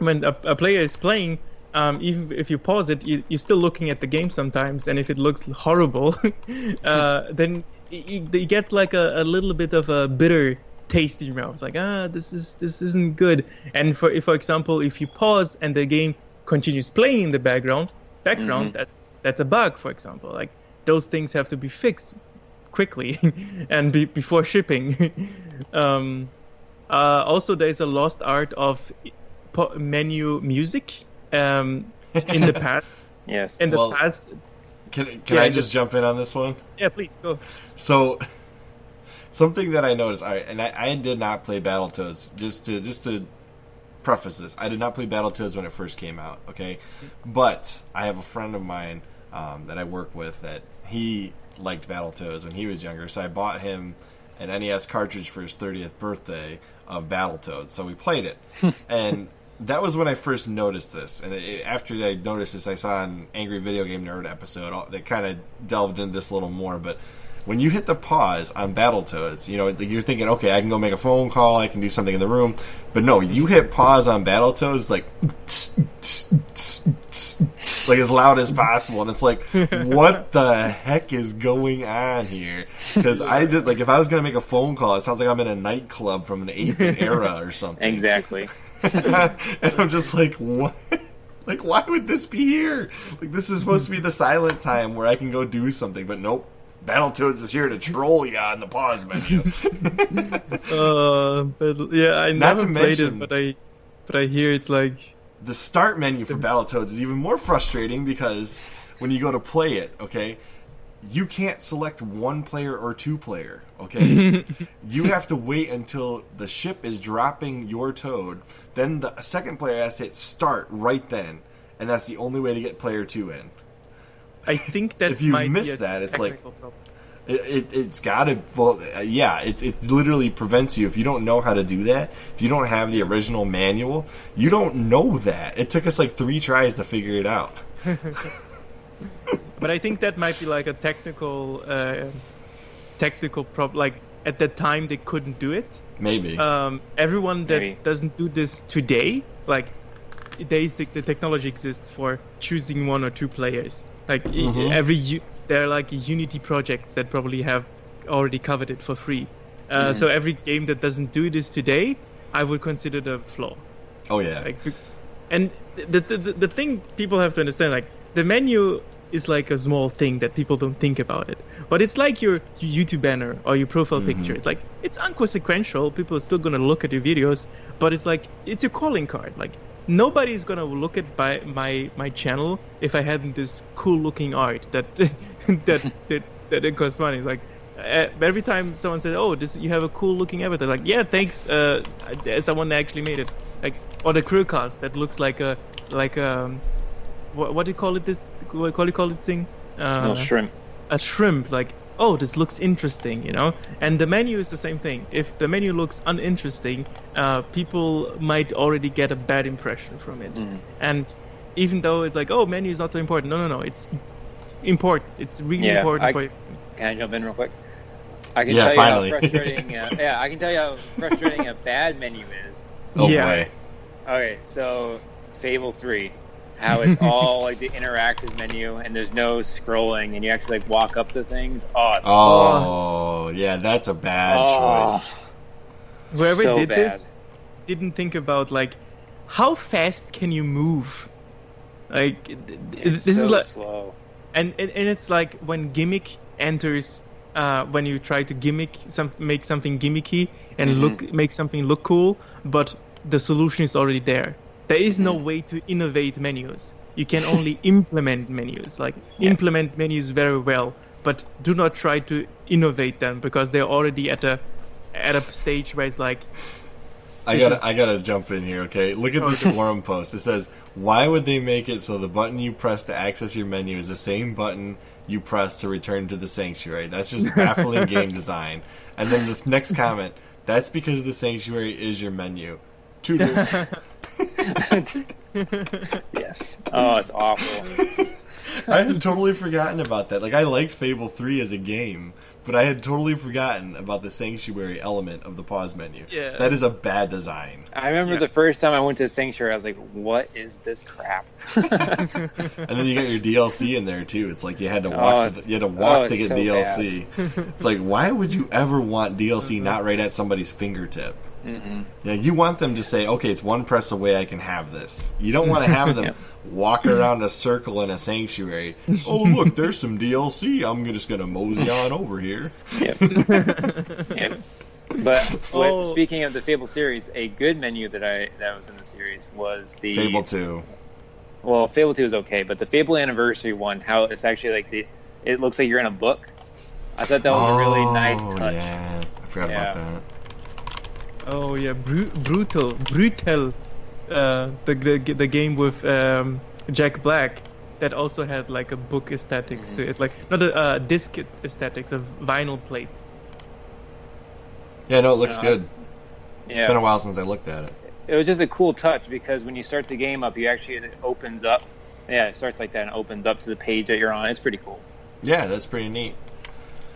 when a, a player is playing, um, even if you pause it, you, you're still looking at the game sometimes, and if it looks horrible, uh, then you, you get like a, a little bit of a bitter taste in your mouth. It's like ah, this is this isn't good. And for if, for example, if you pause and the game continues playing in the background, background Mhm. that's that's a bug, for example. Like those things have to be fixed quickly and be, before shipping. um, uh, also, there's a lost art of menu music. Um, in the past, Yes. in the Well- past, Can, can Yeah, I just- just jump in on this one? yeah, please go. So, something that I noticed, all right, and I, I did not play Battletoads. Just to just to preface this, I did not play Battletoads when it first came out. Okay, but I have a friend of mine um, that I work with that he liked Battletoads when he was younger, so I bought him an NES cartridge for his 30th birthday of Battletoads. So we played it, and that was when I first noticed this. And it, after I noticed this, I saw an Angry Video Game Nerd episode that kind of delved into this a little more. But when you hit the pause on Battletoads, you know you're thinking, okay, I can go make a phone call, I can do something in the room. But no, you hit pause on Battletoads, like like as loud as possible, and it's like, what the heck is going on here? Because I just like if I was gonna make a phone call, it sounds like I'm in a nightclub from an 8-bit era or something. Exactly. and I'm just like, what? Like, why would this be here? Like, this is supposed to be the silent time where I can go do something, but nope. Battletoads is here to troll you on the pause menu. Uh, but yeah, I Not never played mention- it, but I, but I hear it's like the start menu for Battletoads is even more frustrating because when you go to play it, okay, you can't select one player or two player, okay? you have to wait until the ship is dropping your toad, then the second player has to hit start right then, and that's the only way to get player two in. I think that If you might miss be a that, it's like- problem. It, it, it's got to, well, uh, yeah, it, it literally prevents you. If you don't know how to do that, if you don't have the original manual, you don't know that. It took us like three tries to figure it out. But I think that might be like a technical, uh, technical problem. Like at that time they couldn't do it. Maybe. Um, everyone that Maybe. doesn't do this today, like days the, the technology exists for choosing one or two players. Like i- Mhm. every are like Unity projects that probably have already covered it for free. Uh. So every game that doesn't do this today, I would consider the flaw. oh, yeah. Like, and the, the the the thing people have to understand, like the menu is like a small thing that people don't think about it. But it's like your, your YouTube banner or your profile picture. It's like it's unconsequential. People are still gonna look at your videos, but it's like it's your calling card. Like nobody's gonna look at my my my channel if I hadn't this cool looking art that that that that it costs money. Like uh, every time someone says, "Oh, this you have a cool looking avatar," like, "Yeah, thanks." Uh, someone actually made it. Like, or the Chrillcast that looks like a like a what, what do you call it? This what do you call it thing? Uh, no shrimp. a shrimp. Like, oh, this looks interesting, you know. And the menu is the same thing. If the menu looks uninteresting, uh, people might already get a bad impression from it. Mm. And even though it's like, oh, menu is not so important. No, no, no. It's important. It's really Yeah, important I- for you. Can I jump in real quick? I can Yeah, tell finally. you how frustrating. uh, yeah, I can tell you how frustrating a bad menu is. oh, yeah. boy. Okay, so Fable Three, how it's all like the interactive menu and there's no scrolling and you actually like walk up to things. Oh, it's Oh, yeah, that's a bad Oh. choice. Whoever so did bad. this didn't think about like how fast can you move. Like th- th- it's this so is like slow. and, and and it's like when gimmick enters uh, when you try to gimmick some make something gimmicky and Mhm. look make something look cool but the solution is already there there is no way to innovate menus you can only implement menus like Yes. implement menus very well but do not try to innovate them because they're already at a at a stage where it's like I gotta, is- I gotta jump in here. Okay, look at this Okay. forum post. It says, "Why would they make it so the button you press to access your menu is the same button you press to return to the sanctuary? That's just baffling game design." And then the next comment, "That's because the sanctuary is your menu." Toodles. Yes. Oh, it's awful. I had totally forgotten about that. Like I liked Fable 3 as a game, but I had totally forgotten about the sanctuary element of the pause menu. Yeah. That is a bad design. I remember Yeah. the first time I went to Sanctuary, I was like, "What is this crap?" And then you got your DLC in there too. It's like you had to Oh, walk to the, you had to oh, walk oh, to get so DLC. it's like why would you ever want DLC mm-hmm. not right at somebody's fingertip? Hmm Yeah, you want them to say, "Okay, it's one press away. I can have this." You don't want to have them Yep. walk around a circle in a sanctuary. oh, look, there's some DLC. I'm just gonna mosey on over here. Yep. yep. But what, Oh. speaking of the Fable series, a good menu that I that was in the series was the Fable Two. Well, Fable Two is okay, but the Fable Anniversary one, how it's actually like the it looks like you're in a book. I thought that was a really nice Oh, touch. Yeah, I forgot Yeah. about that. Oh yeah, Bru- brutal, brutal. Uh, the, the the game with um, Jack Black that also had like a book aesthetics Mm-hmm. to it, like not a uh, disc aesthetics, a vinyl plate. Yeah, no, it looks Uh, good. Yeah, Been a while since I looked at it. it was just a cool touch because when you start the game up, you actually it opens up. Yeah, it starts like that and opens up to the page that you're on. It's pretty cool. Yeah, that's pretty neat.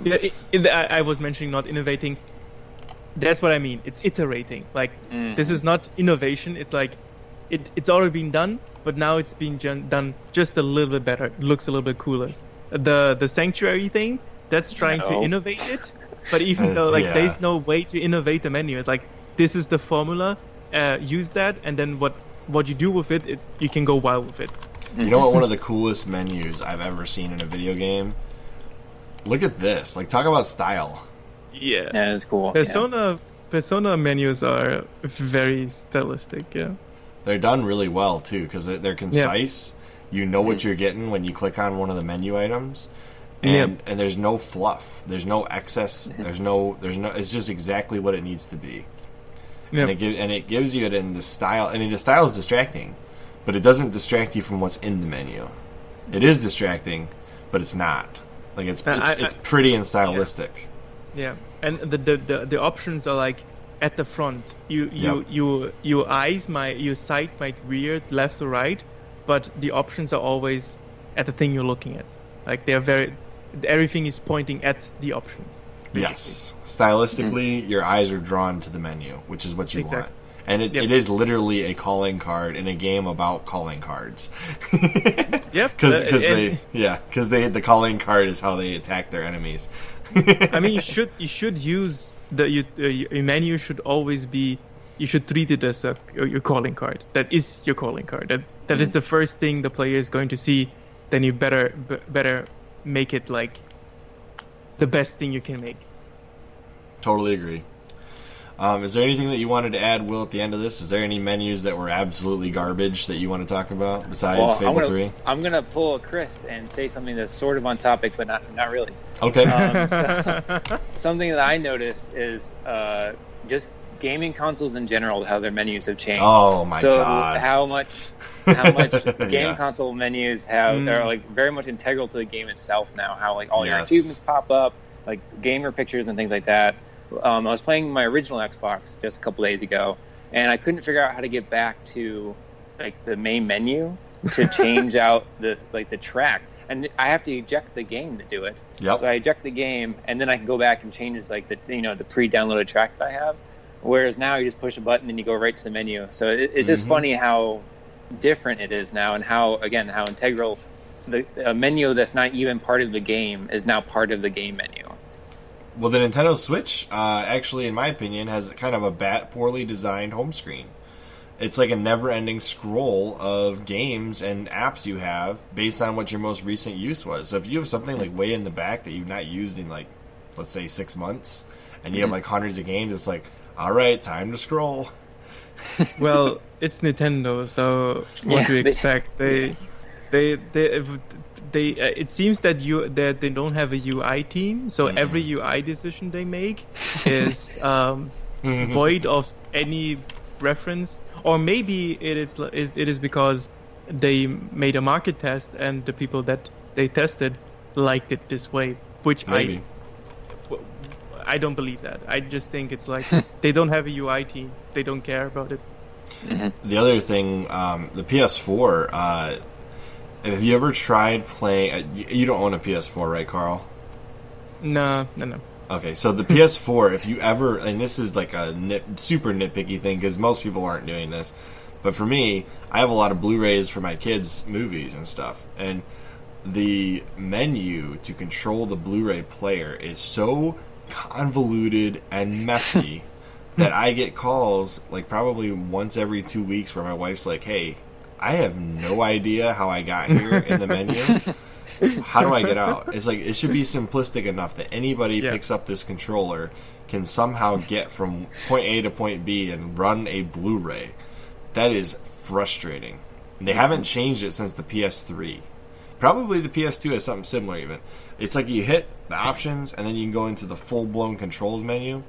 Yeah, it, it, I, I was mentioning not innovating. That's what I mean. It's iterating. Like Mhm. this is not innovation. It's like it, it's already been done, but now it's being gen- done just a little bit better. It looks a little bit cooler. The the sanctuary thing that's trying to innovate it, but even though like yeah. there's no way to innovate the menu. It's like this is the formula. Uh, use that, and then what what you do with it, it you can go wild with it. You know what? One of the coolest menus I've ever seen in a video game. Look at this. Like, talk about style. Yeah. Yeah, it's cool. yeah. Persona Persona menus are very stylistic. Yeah. They're done really well too because they're, they're concise. You know what you're getting when you click on one of the menu items, and and there's no fluff. There's no excess. There's no. There's no. It's just exactly what it needs to be. Yeah. and it gives and it gives you it in the style. I mean, the style is distracting, but it doesn't distract you from what's in the menu. It is distracting, but it's not. Like it's Uh, it's, I- I- it's pretty and stylistic. Yeah, and the the, the, the options are like at the front. You you Yep. you your eyes might your sight might veer left or right, but the options are always at the thing you're looking at. Like they're very everything is pointing at the options. Yes, stylistically, your eyes are drawn to the menu, which is what you Exact- want. And it, Yep. it is literally a calling card in a game about calling cards. Yep, because uh, they yeah because they the calling card is how they attack their enemies. I mean, you should you should use the you, uh, your menu should always be you should treat it as a your calling card. That is your calling card. That that is the first thing the player is going to see. Then you better b- better make it like the best thing you can make. Totally agree. Um, is there anything that you wanted to add, Will, at the end of this? Is there any menus that were absolutely garbage that you want to talk about besides Well, Fable I'm gonna, 3? I'm gonna pull a Chris and say something that's sort of on topic, but not not really. Okay. Um, so- something that I noticed is uh, just gaming consoles in general, how their menus have changed. oh my so god. how much how much game Yeah. console menus have Mm. are like very much integral to the game itself now. How like all your achievements pop up, like gamer pictures and things like that. Um, I was playing my original Xbox just a couple days ago, and I couldn't figure out how to get back to like the main menu to change out the like the track, and I have to eject the game to do it. Yep. So I eject the game, and then I can go back and change like the you know the pre-downloaded track that I have. Whereas now you just push a button and you go right to the menu. So it, it's just Mhm. funny how different it is now, and how again how integral the a menu that's not even part of the game is now part of the game menu. Well, the Nintendo Switch, uh, actually, in my opinion, has kind of a bat poorly designed home screen. It's like a never-ending scroll of games and apps you have based on what your most recent use was. So if you have something like way in the back that you've not used in like, let's say, six months, and you have like hundreds of games, it's like, all right, time to scroll. well, it's Nintendo, so what Yeah, do you they- expect? They, they, they, they. Uh, it seems that you that they don't have a UI team, so Mm. every UI decision they make is um, void of any reference, or maybe it is it is because they made a market test and the people that they tested liked it this way, which Maybe. I I don't believe that. I just think it's like they don't have a UI team. They don't care about it. The other thing, um, the PS4. Uh, have you ever tried playing? Uh, you don't own a PS4, right, Carl? No, no, no. Okay, so the PS4, if you ever, and this is like a nit, super nitpicky thing because most people aren't doing this, but for me, I have a lot of Blu-rays for my kids' movies and stuff, and the menu to control the Blu-ray player is so convoluted and messy that I get calls like probably once every two weeks where my wife's like, "Hey, I have no idea how I got here in the menu." how do I get out? It's like it should be simplistic enough that anybody Yeah. picks up this controller can somehow get from point A to point B and run a Blu-ray. That is frustrating. They haven't changed it since the PS3. Probably the PS2 has something similar even. It's like you hit the options and then you can go into the full-blown controls menu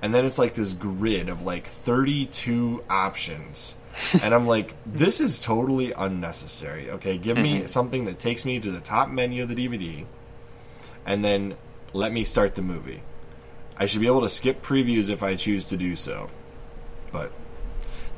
and then it's like this grid of like 32 options. and I'm like, this is totally unnecessary. Okay, give me something that takes me to the top menu of the DVD and then let me start the movie. I should be able to skip previews if I choose to do so. But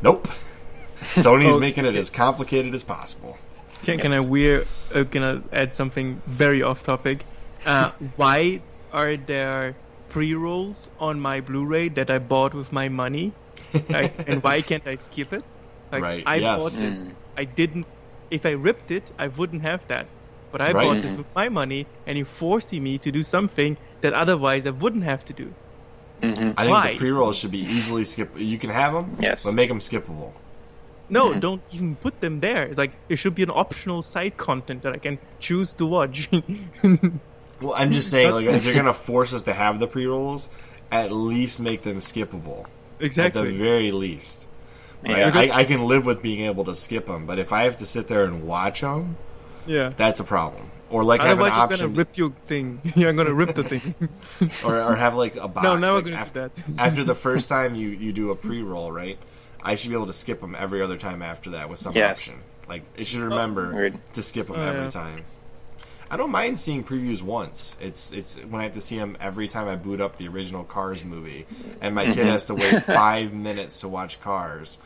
nope. Sony's Oh, making it as complicated as possible. Can, can I we're uh, gonna add something very off topic? Uh, why are there pre-rolls on my Blu-ray that I bought with my money? Like, and why can't I skip it? Like, Right, I yes. bought this. Mm. I didn't. If I ripped it, I wouldn't have that. But I Right. bought this mm-hmm. with my money, and you're forcing me to do something that otherwise I wouldn't have to do. Mhm. I think Why? the pre-rolls should be easily skip. You can have them, Yes. but make them skippable. No, mm-hmm. don't even put them there. It's like it should be an optional side content that I can choose to watch. Well, I'm just saying, like, if you're gonna force us to have the pre-rolls, at least make them skippable. Exactly. At the very least. Right? Yeah. I, I can live with being able to skip them, but if I have to sit there and watch them, Yeah. that's a problem. Or like have an Otherwise, you're option, gonna rip your thing. You're gonna rip the thing. or, or have like a box. no, now like we're gonna af- do that. after the first time you you do a pre-roll, right? I should be able to skip them every other time after that with some Yes. option. Like it should remember oh, Agreed. to skip them Oh, every yeah. time. I don't mind seeing previews once. It's it's when I have to see them every time I boot up the original Cars movie, and my kid mm-hmm. has to wait five minutes to watch Cars.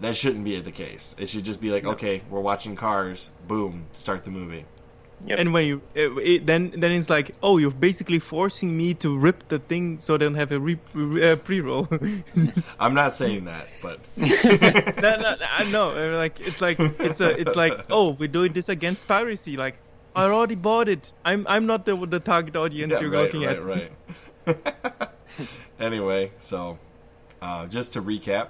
That shouldn't be the case. It should just be like, okay, we're watching Cars. Boom, start the movie. Yep. And when you it, it, then then it's like, oh, you're basically forcing me to rip the thing so they don't have a re, uh, pre-roll. I'm not saying that, but no, no, I know. uh, Like it's like it's a it's like, oh, we're doing this against piracy. Like I already bought it. I'm I'm not the the target audience Yeah, you're right, looking right, at. right. anyway, so uh, just to recap,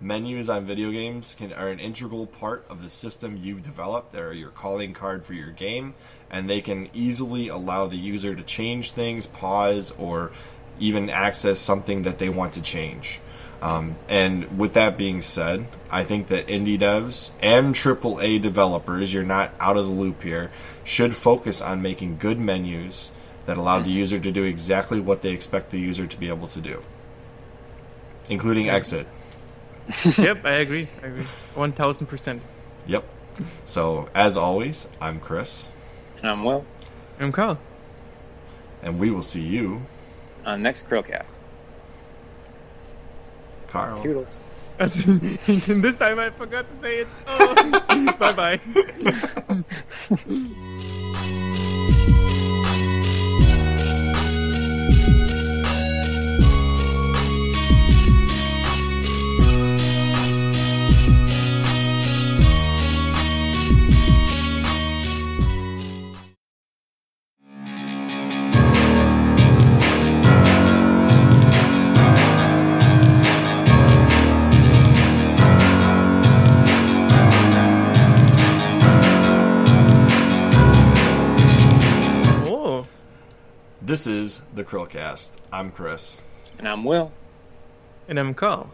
menus on video games can are an integral part of the system you've developed. They're your calling card for your game, and they can easily allow the user to change things, pause, or even access something that they want to change. Um, and with that being said, I think that indie devs and AAA developers, you're not out of the loop here, should focus on making good menus that allow the user to do exactly what they expect the user to be able to do, including exit. Yep, I agree. I agree. One thousand percent. Yep. So, as always, I'm Chris, And I'm Will I'm Carl. and we will see you, on next Chrillcast. Carl. Toodles. this time I forgot to say it. Oh. bye bye. This is the Chrillcast. I'm Chris, And I'm Will. and I'm Carl.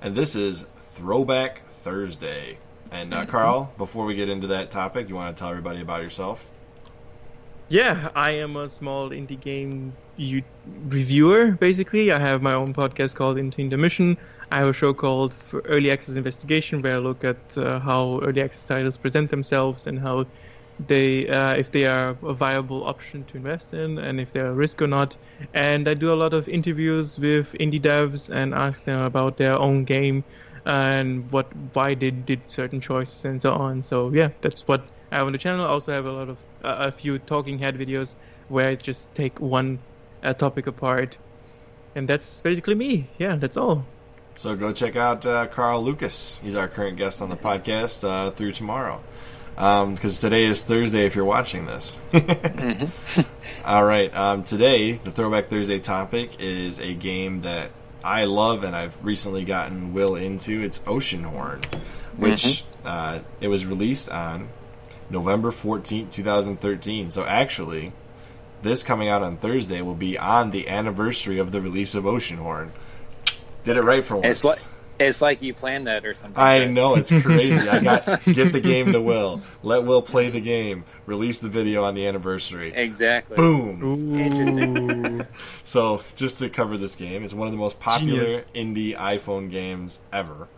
and this is Throwback Thursday. And uh, Carl, before we get into that topic, you want to tell everybody about yourself? yeah, I am a small indie game u- reviewer. Basically, I have my own podcast called Indie Intermission. I have a show called For Early Access Investigation, where I look at uh, how early access titles present themselves and how they, uh, if they are a viable option to invest in, and if they're a risk or not. And I do a lot of interviews with indie devs and ask them about their own game and what, why they did certain choices and so on. So yeah, that's what I have on the channel. I also have a lot of uh, a few talking head videos where I just take one uh, topic apart, and that's basically me. Yeah, that's all. So go check out uh, Carl Lucas. He's our current guest on the podcast uh, through tomorrow. Because um, today is Thursday if you're watching this. All right. Um, today, the Throwback Thursday topic is a game that I love and I've recently gotten Will into. It's Oceanhorn, which mm-hmm. uh, it was released on November 14th, 2013. So actually, this coming out on Thursday will be on the anniversary of the release of Oceanhorn. Did it right for once. It's like, it's like you planned that or something. I know it's crazy. I got get the game to Will. Let Will play the game. Release the video on the anniversary. Exactly. Boom. Interesting. so just to cover this game, it's one of the most popular Genius. indie iPhone games ever.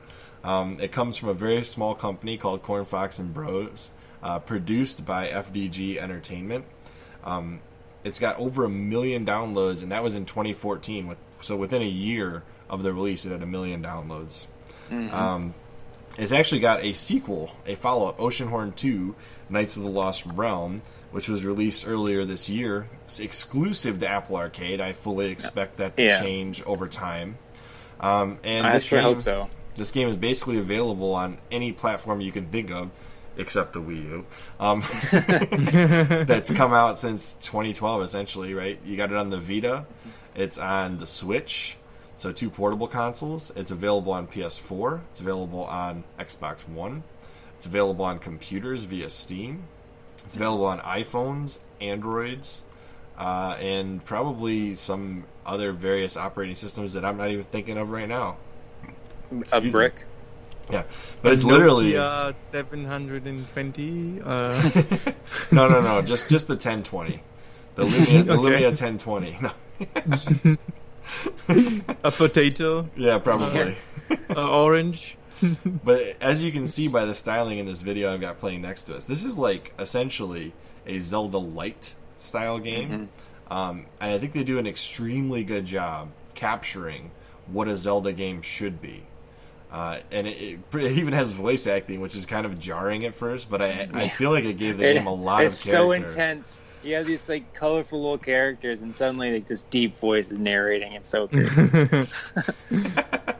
Um, it comes from a very small company called Cornfox and Bros, uh, produced by FDG Entertainment. Um, it's got over a million downloads, and that was in 2014. With so within a year of the release, it had a million downloads. Mm-hmm. Um, it's actually got a sequel, a follow up, Oceanhorn 2 Knights of the Lost Realm, which was released earlier this year. It's exclusive to Apple Arcade. I fully expect that to yeah. change over time. Um, and I this sure game, hope so. This game is basically available on any platform you can think of, except the Wii U. Um, that's come out since 2012, essentially, right? You got it on the Vita. It's on the Switch. So two portable consoles. It's available on PS4. It's available on Xbox One. It's available on computers via Steam. It's available on iPhones, Androids, uh, and probably some other various operating systems that I'm not even thinking of right now. A brick. Me. Yeah, but it's literally Nokia 720. Uh... no, no, no. Just just the 1020. The Lumia, the okay. Lumia 1020. No. A potato. Yeah, probably. Uh, orange. but as you can see by the styling in this video I've got playing next to us, this is like essentially a Zelda light style game. Mm-hmm. Um, and I think they do an extremely good job capturing what a Zelda game should be. Uh, and it, it, it, even has voice acting, which is kind of jarring at first, but I, I feel like it gave the it, game a lot of character. It's so intense you have these like colorful little characters, and suddenly like this deep voice is narrating. It's so good.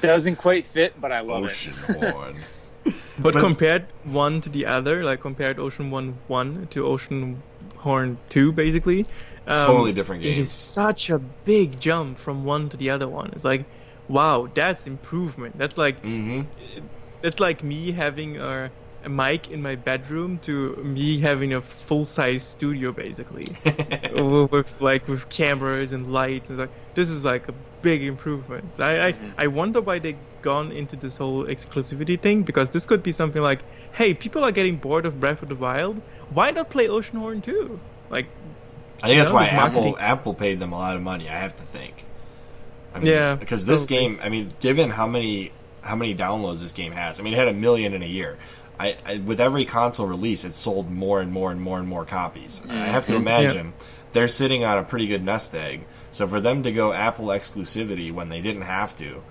Doesn't quite fit, but I love Ocean it. Horn. But, but, compared one to the other, like compared Ocean One One to Ocean Horn Two, basically, um, totally different games. It is such a big jump from one to the other one. It's like, wow, that's improvement. That's like, mm-hmm. that's like me having a a mic in my bedroom to me having a full size studio basically. With like with cameras and lights and like this is like a big improvement. I, I mm-hmm. I wonder why they gone into this whole exclusivity thing because this could be something like hey people are getting bored of Breath of the Wild. Why not play Oceanhorn 2 like I think that's know, why Apple Apple paid them a lot of money I have to think. I mean, yeah because this game I mean given how many how many downloads this game has I mean it had a million in a year I, I, with every console release, it sold more and more and more and more copies. Mm-hmm. I have to imagine yep. they're sitting on a pretty good nest egg. So for them to go Apple exclusivity when they didn't have to,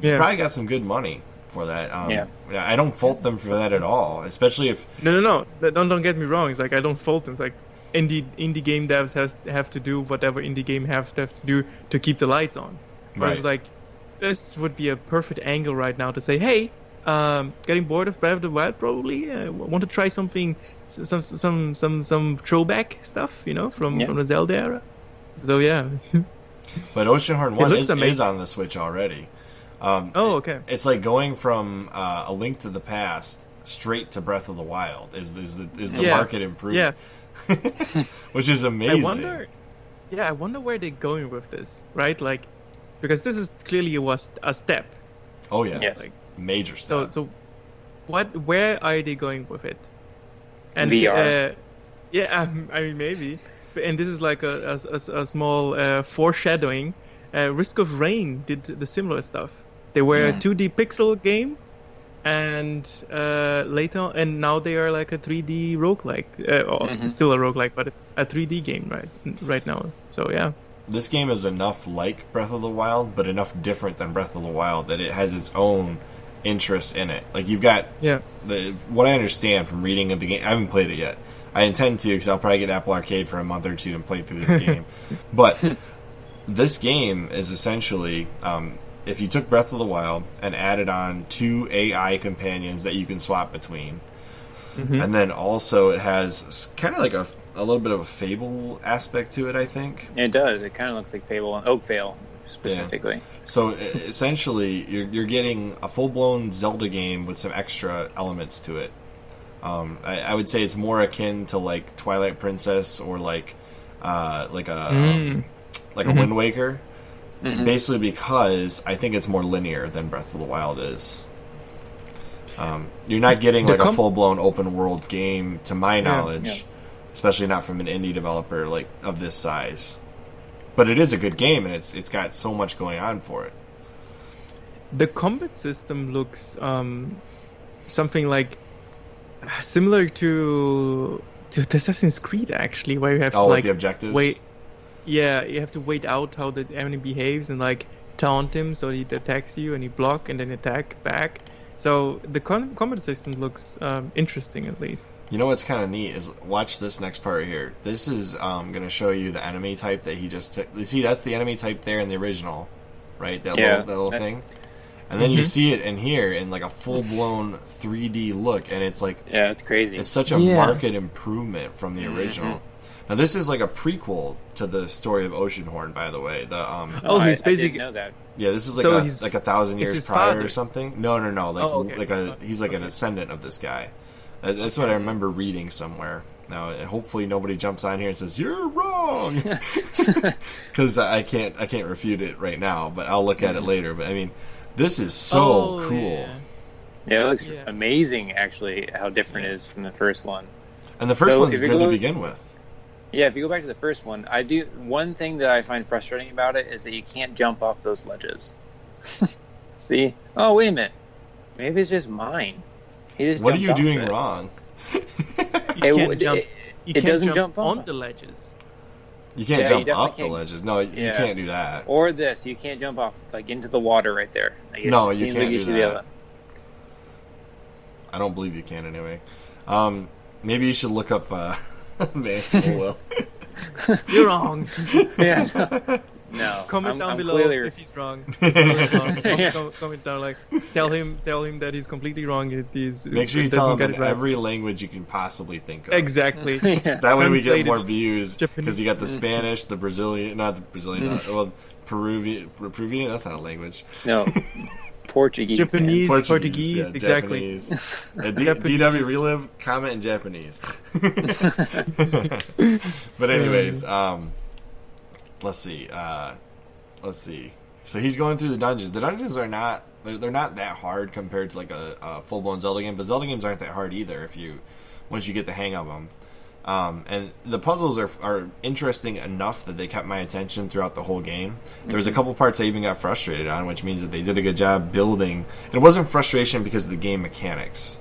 yeah. probably got some good money for that. Um, yeah. I don't fault them for that at all, especially if no, no, no. Don't don't get me wrong. It's like I don't fault them. It's like indie indie game devs has have to do whatever indie game have to, have to do to keep the lights on. Right. It's like this would be a perfect angle right now to say, hey, um, getting bored of Breath of the Wild, probably. I uh, want to try something, some some some some throwback stuff, you know, from yeah. from the Zelda era. So yeah. but Oceanhorn One is, is, on the Switch already. Um, oh, okay. It's like going from uh, A Link to the Past straight to Breath of the Wild. Is is the, is the yeah. market improvement? Yeah. Which is amazing. I wonder. Yeah, I wonder where they're going with this, right? Like, because this is clearly was a step. Oh yeah. Yes. Like, major stuff. So, so what? Where are they going with it? And VR. Uh, Yeah, um, I mean maybe. And this is like a a, a, a small uh, foreshadowing. Uh, Risk of Rain did the similar stuff. They were Yeah. a 2D pixel game, and uh, later, and now they are like a 3D roguelike. Uh, or Mhm. Still a roguelike, but a 3D game right right now. So yeah. This game is enough like Breath of the Wild, but enough different than Breath of the Wild that it has its own interests in it. Like you've got Yeah. the what I understand from reading of the game. I haven't played it yet. I intend to because I'll probably get Apple Arcade for a month or two and play through this game. but this game is essentially um, if you took Breath of the Wild and added on two AI companions that you can swap between, Mhm. and then also it has kind of like a a little bit of a fable aspect to it. I think. It does. It kind of looks like Fable and Oakvale specifically. So e- essentially, you're, you're getting a full blown Zelda game with some extra elements to it. Um, I, I would say it's more akin to like Twilight Princess or like uh, like a um, like a Mhm. Wind Waker. Mhm. Basically, because I think it's more linear than Breath of the Wild is. Um, you're not getting The like a full blown open world game, to my knowledge, yeah. especially not from an indie developer like of this size. But it is a good game, and it's it's got so much going on for it. The combat system looks um, something like similar to to Assassin's Creed actually, where you have to Oh, like the objectives. wait. Yeah, you have to wait out how the enemy behaves and like taunt him so he attacks you and you block and then attack back. So the com- combat system looks um, interesting at least. You know what's kind of neat is watch this next part here. This is um, going to show you the enemy type that he just took. You see, that's the enemy type there in the original, right? That Yeah. little, that little thing. And then you Mhm. see it in here in like a full blown 3D look, and it's like Yeah, it's crazy. it's such a Yeah. market improvement from the Mhm. original. Now this is like a prequel to the story of Oceanhorn, by the way. The um, Oh, I, he's I basic- didn't know that. yeah, this is like So a, he's- like a thousand years prior father. or something. No, no, no, like Oh, okay. like a he's like an ascendant of this guy. That- That's what I remember reading somewhere. Now, hopefully, nobody jumps on here and says you're wrong, because I can't I can't refute it right now. But I'll look at it mm-hmm. later. But I mean, this is so Oh, cool, yeah. Yeah, it looks Yeah. amazing. Actually, how different it is from the first one. and the first So one's if you good to begin with. Yeah, if you go back to the first one, I do one thing that I find frustrating about it is that you can't jump off those ledges. See? Oh, wait a minute. Maybe it's just mine. He just What are you doing it. wrong? You It, can't would- jump. You it can't doesn't jump, jump on off. the ledges. You can't Yeah, jump definitely up the ledges. No, you Yeah. can't do that. or this, you can't jump off like into the water right there. Like, No, you can't like you do should that. I don't believe you can anyway. Um, maybe you should look up. Uh, man, oh well. You're wrong. Yeah. No. no comment I'm, down I'm below Clearly, if he's wrong. Comment, down- Yeah. comment down like tell him tell him that he's completely wrong. It is Make sure you tell doesn't get in it right. every language you can possibly think of. exactly. yeah. That way we get more views because you got the Spanish, the Brazilian, not the Brazilian, Mm. uh, well, Peruvian, Peruvian. That's not a language. No. Portuguese. man. Japanese. Portuguese, yeah, exactly. Japanese. Uh, D- Japanese. DW relive comment in Japanese. but anyways, um, let's see. Uh, let's see. So he's going through the dungeons. The dungeons are not they're, they're not that hard compared to like a, a full blown Zelda game, but Zelda games aren't that hard either if you once you get the hang of them. Um, and the puzzles are are interesting enough that they kept my attention throughout the whole game. There was a couple parts I even got frustrated on, which means that they did a good job building. And it wasn't frustration because of the game mechanics.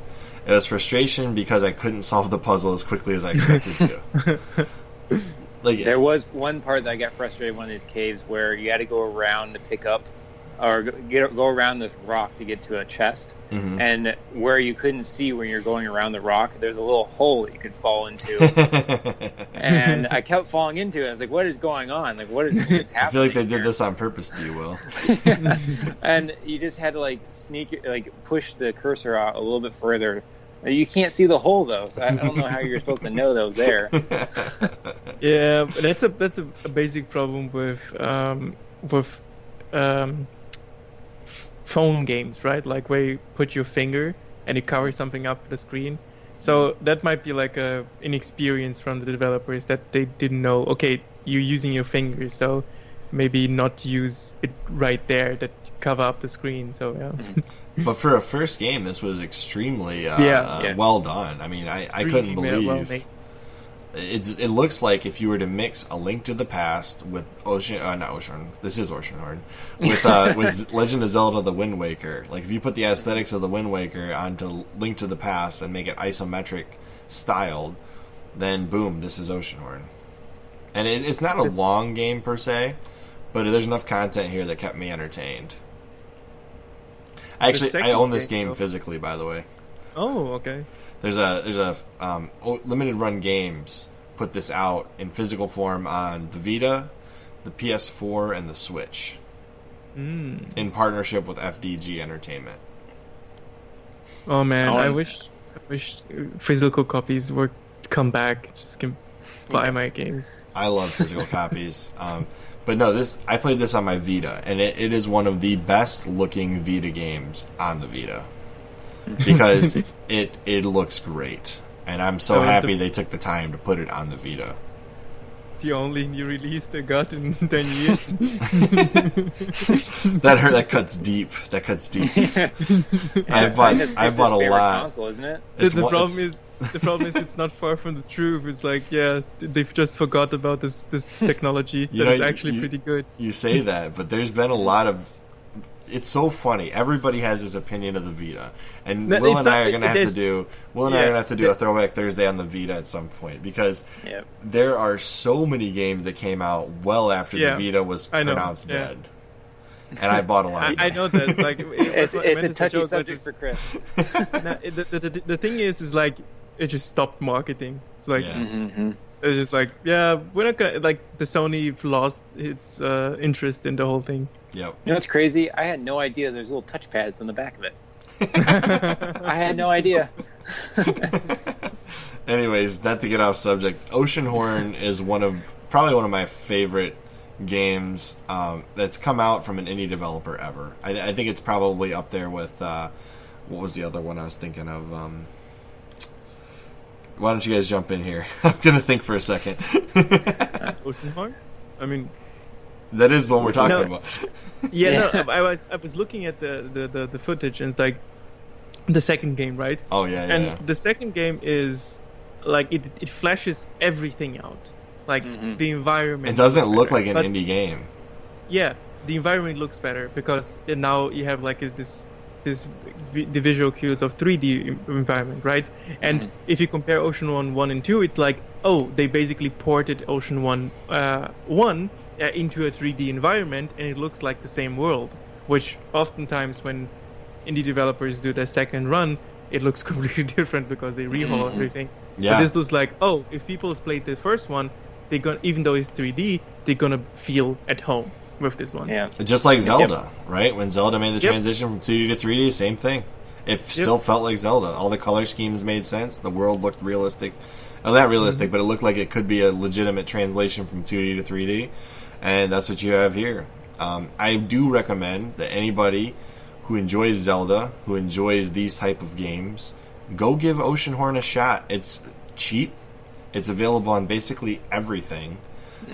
It was frustration because I couldn't solve the puzzle as quickly as I expected to. like There was one part that I got frustrated in one of these caves where you had to go around to pick up, or go- get, go around this rock to get to a chest, Mhm. and where you couldn't see when you're going around the rock, there's a little hole that you could fall into, and I kept falling into it. I was like, "What is going on? Like, what is, what is happening?" I feel like they did here?" this on purpose to you, Will. and you just had to like sneak, like push the cursor out a little bit further. You can't see the hole though, so I don't know how you're supposed to know that was there. Yeah, that's a that's a, a basic problem with um, with um, phone games, right? Like where you put your finger and you cover something up the screen. So that might be like a inexperience from the developers that they didn't know. Okay, you're using your fingers, so maybe not use it right there that cover up the screen. So yeah, but for a first game, this was extremely uh, Yeah. uh, Yeah. well done. I mean, I, I couldn't Extremely well believe made. It's, it looks like if you were to mix A Link to the Past with Ocean, uh, not Ocean, this is Oceanhorn, with uh, with Legend of Zelda: The Wind Waker. Like if you put the aesthetics of the Wind Waker onto Link to the Past and make it isometric styled, then boom, this is Oceanhorn. And it, it's not a long game per se, but there's enough content here that kept me entertained. Actually, I own this game, game physically, by the way. Oh, okay. There's a there's a um, limited run games put this out in physical form on the Vita, the PS4, and the Switch Mm. in partnership with FDG Entertainment. Oh man, I Um, wish, I wish physical copies would come back. Just can buy my games. I love physical copies, um, but no, this I played this on my Vita, and it, it is one of the best looking Vita games on the Vita because it it looks great, and I'm so Oh, the- happy they took the time to put it on the Vita. The only new release they got in ten years. That hurt. That cuts deep. That cuts deep. Yeah, I bought I bought a lot. Console, isn't it? the It's the one- problem it's- is the problem is it's not far from the truth. It's like yeah, they've just forgot about this this technology You that know, is actually you- pretty good. you say that, but there's been a lot of. It's so funny. Everybody has his opinion of the Vita, and No, Will and I are gonna have to do. Will and I are gonna have to do a throwback Thursday on the Vita at some point because Yeah. there are so many games that came out well after Yeah, the Vita was I know, pronounced yeah. dead, and I bought a lot. I, of I them. know that. Like It's, what I it's a as touchy joke, subject just- for Chris. no, the, the, the, the thing is, is like it just stopped marketing. It's like Yeah. mm-hmm. it's just like yeah, we're not gonna like the Sony lost its uh, interest in the whole thing. Yep. You know what's crazy? I had no idea there's little touch pads on the back of it. I had no idea. Anyways, not to get off subject, Oceanhorn is one of probably one of my favorite games um, that's come out from an indie developer ever. I, I think it's probably up there with uh, what was the other one I was thinking of. Um, why don't you guys jump in here? I'm gonna think for a second. Oceanhorn. I mean, that is the one we're talking No. about. yeah, Yeah. no, I was I was looking at the, the, the, the footage and it's like the second game, right? Oh yeah, yeah. and yeah. the second game is like it it flashes everything out, like Mhm. the environment. It doesn't look better. like an But, indie game. Yeah, the environment looks better because it- now you have like this this the visual cues of 3D environment, right? And Mhm. if you compare Ocean One, One and Two, it's like oh, they basically ported Ocean One uh, One uh, into a 3D environment, and it looks like the same world. Which oftentimes when indie developers do their second run, it looks completely different because they rehaul Mhm. everything. Yeah. But this looks like, oh, if people played the first one, they're gonna even though it's 3D, they're gonna feel at home with this one. Yeah. Just like Zelda, right? When Zelda made the Yep. transition from 2D to 3D, same thing. It still felt like Zelda. All the color schemes made sense. The world looked realistic. Well, not realistic, but it looked like it could be a legitimate translation from 2D to 3D. And that's what you have here. Um, I do recommend that anybody who enjoys Zelda, who enjoys these type of games, go give Oceanhorn a shot. It's cheap. It's available on basically everything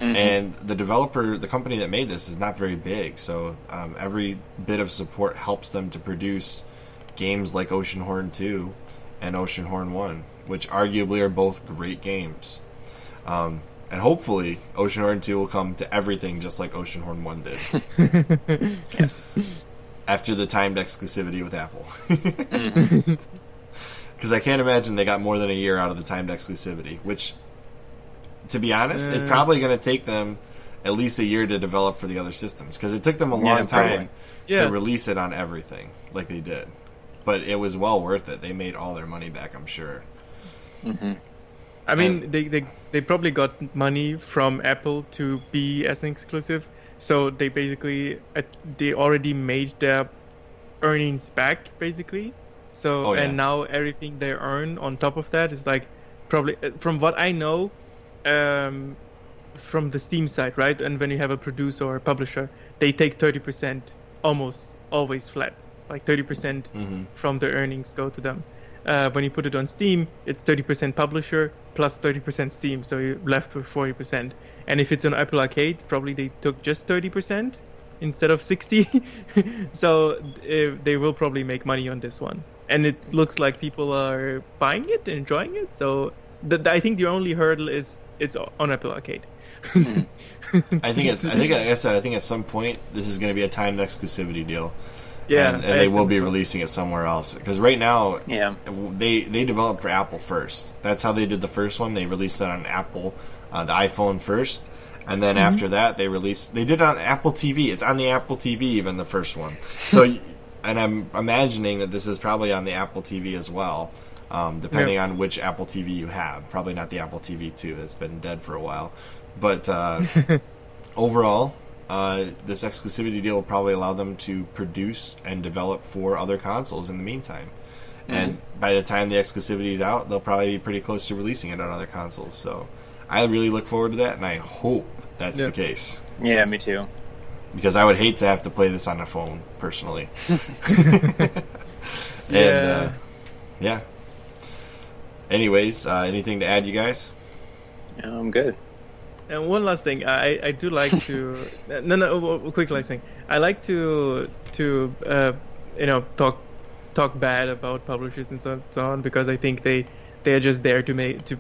and the developer the company that made this is not very big. So um, every bit of support helps them to produce games like oceanhorn 2 and oceanhorn 1 which arguably are both great games. Um, and hopefully oceanhorn 2 will come to everything just like oceanhorn 1 did. Yes. after the timed exclusivity with apple. Because i can't imagine they got more than a year out of the timed exclusivity which to be honest it's probably going to take them at least a year to develop for the other systems because it took them a long probably. time Yeah. to release it on everything like they did but it was well worth it they made all their money back i'm sure Mhm. I mean, And- they, they they probably got money from Apple to be as an exclusive, so they basically uh, they already made their earnings back basically. So Oh, yeah. and now everything they earn on top of that is like probably uh, from what I know, um, from the Steam side, right? And when you have a producer or a publisher, they take thirty percent almost always flat, like thirty percent Mhm. from the earnings go to them. Uh, when you put it on Steam, it's 30% publisher plus 30% Steam, so you're left with 40%. And if it's on Apple Arcade, probably they took just 30% instead of 60. so uh, they will probably make money on this one. And it looks like people are buying it, enjoying it. So the, the- I think the only hurdle is it's on Apple Arcade. I think it's. I think, like I said, I think at some point this is going to be a timed exclusivity deal. yeah, and, and they will be so. releasing it somewhere else. Because right now, Yeah. they they developed for Apple first. That's how they did the first one. They released it on Apple, uh, the iPhone first, and then after that they released. They did it on Apple TV. It's on the Apple TV, even the first one. So, and I'm imagining that this is probably on the Apple TV as well. Um, depending Yeah. on which Apple TV you have, probably not the Apple TV 2 that's been dead for a while, but uh, overall, uh, this exclusivity deal will probably allow them to produce and develop for other consoles in the meantime. And by the time the exclusivity is out, they'll probably be pretty close to releasing it on other consoles. So I really look forward to that, and I hope that's Yeah. the case. Yeah, me too. Because I would hate to have to play this on a phone, personally. and, Yeah. uh, yeah. Anyways, uh, anything to add, you guys? Yeah, I'm good. And one last thing, I I do like to no no quick last thing. I like to to uh, you know talk talk bad about publishers and so, so on because I think they they are just there to make to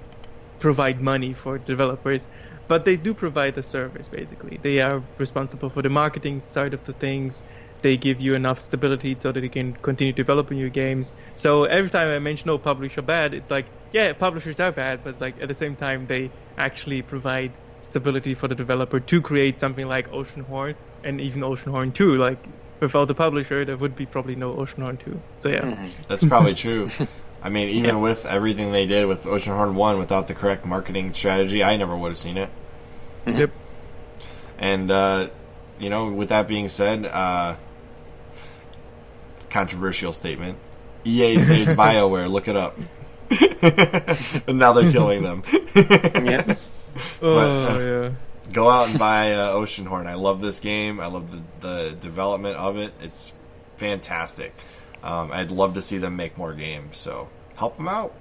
provide money for developers, but they do provide the service basically. They are responsible for the marketing side of the things. They give you enough stability so that you can continue developing your games. So every time I mention oh publisher bad, it's like yeah publishers are bad, but it's like at the same time they actually provide stability for the developer to create something like Oceanhorn and even Oceanhorn 2. Like without the publisher, there would be probably no Oceanhorn 2. So yeah. That's probably true. I mean, even with everything they did with Oceanhorn 1 without the correct marketing strategy, I never would have seen it. Yep. And, uh, you know, with that being said, uh, controversial statement EA saved BioWare, look it up. and now they're killing them. Yeah. Oh yeah. Go out and buy uh, Oceanhorn. I love this game. I love the, the development of it. It's fantastic. Um, I'd love to see them make more games. So help them out.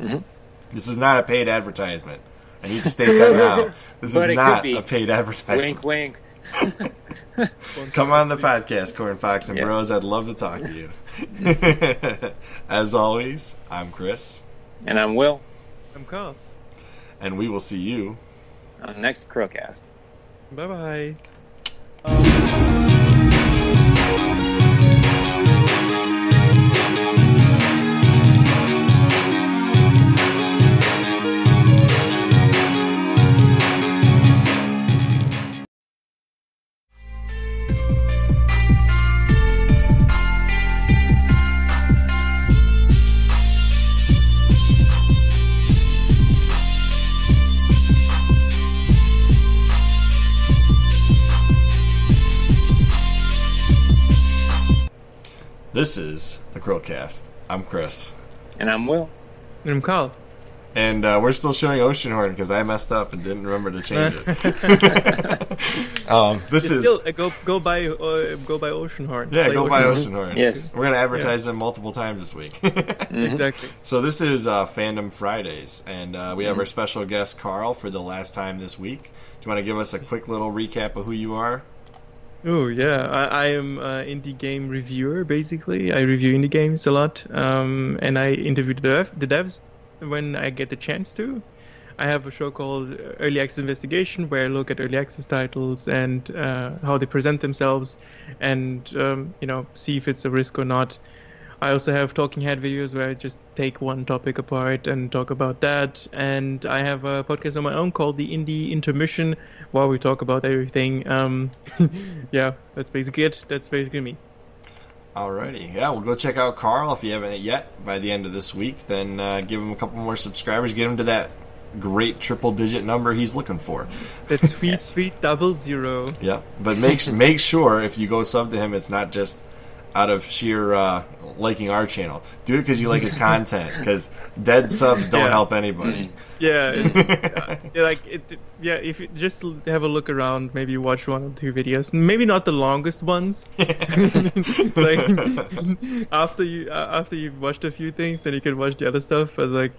Mhm. This is not a paid advertisement. I need to state that now. This But is not a paid advertisement. wink, wink. Come on the podcast, Cornfox and Yeah. Bros. I'd love to talk to you. As always, I'm Chris, And I'm Will I'm Carl. and we will see you on the next Chrillcast. Bye bye. Oh. This is the Chrillcast. I'm Chris. And I'm Will. And I'm Carl. And uh, we're still showing Oceanhorn because I messed up and didn't remember to change it. um, this is Still, uh, go go buy uh, go buy Oceanhorn. yeah, Play go buy Oceanhorn. Oceanhorn. Yes. we're gonna advertise them multiple times this week. Exactly. so this is uh, Fandom Fridays, and uh, we have our special guest Carl for the last time this week. Do you want to give us a quick little recap of who you are? Oh yeah, I, I am an indie game reviewer. Basically, I review indie games a lot, um, and I interview the, dev, the devs when I get the chance to. I have a show called Early Access Investigation where I look at early access titles and uh, how they present themselves, and um, you know see if it's a risk or not. I also have talking head videos where I just take one topic apart and talk about that. And I have a podcast on my own called the Indie Intermission, where we talk about everything. Um, yeah, that's basically it. That's basically me. Alrighty, yeah, we'll go check out Carl if you haven't yet. By the end of this week, then uh, give him a couple more subscribers, get him to that great triple-digit number he's looking for. That sweet, sweet double zero. Yeah, but make make sure if you go sub to him, it's not just out of sheer uh, liking our channel. Do it because you like his content. Because dead subs don't Yeah. help anybody. Yeah, it's, uh, yeah, like it. Yeah, if you just have a look around, maybe watch one or two videos. Maybe not the longest ones. like after you uh, after you've watched a few things, then you can watch the other stuff. But like,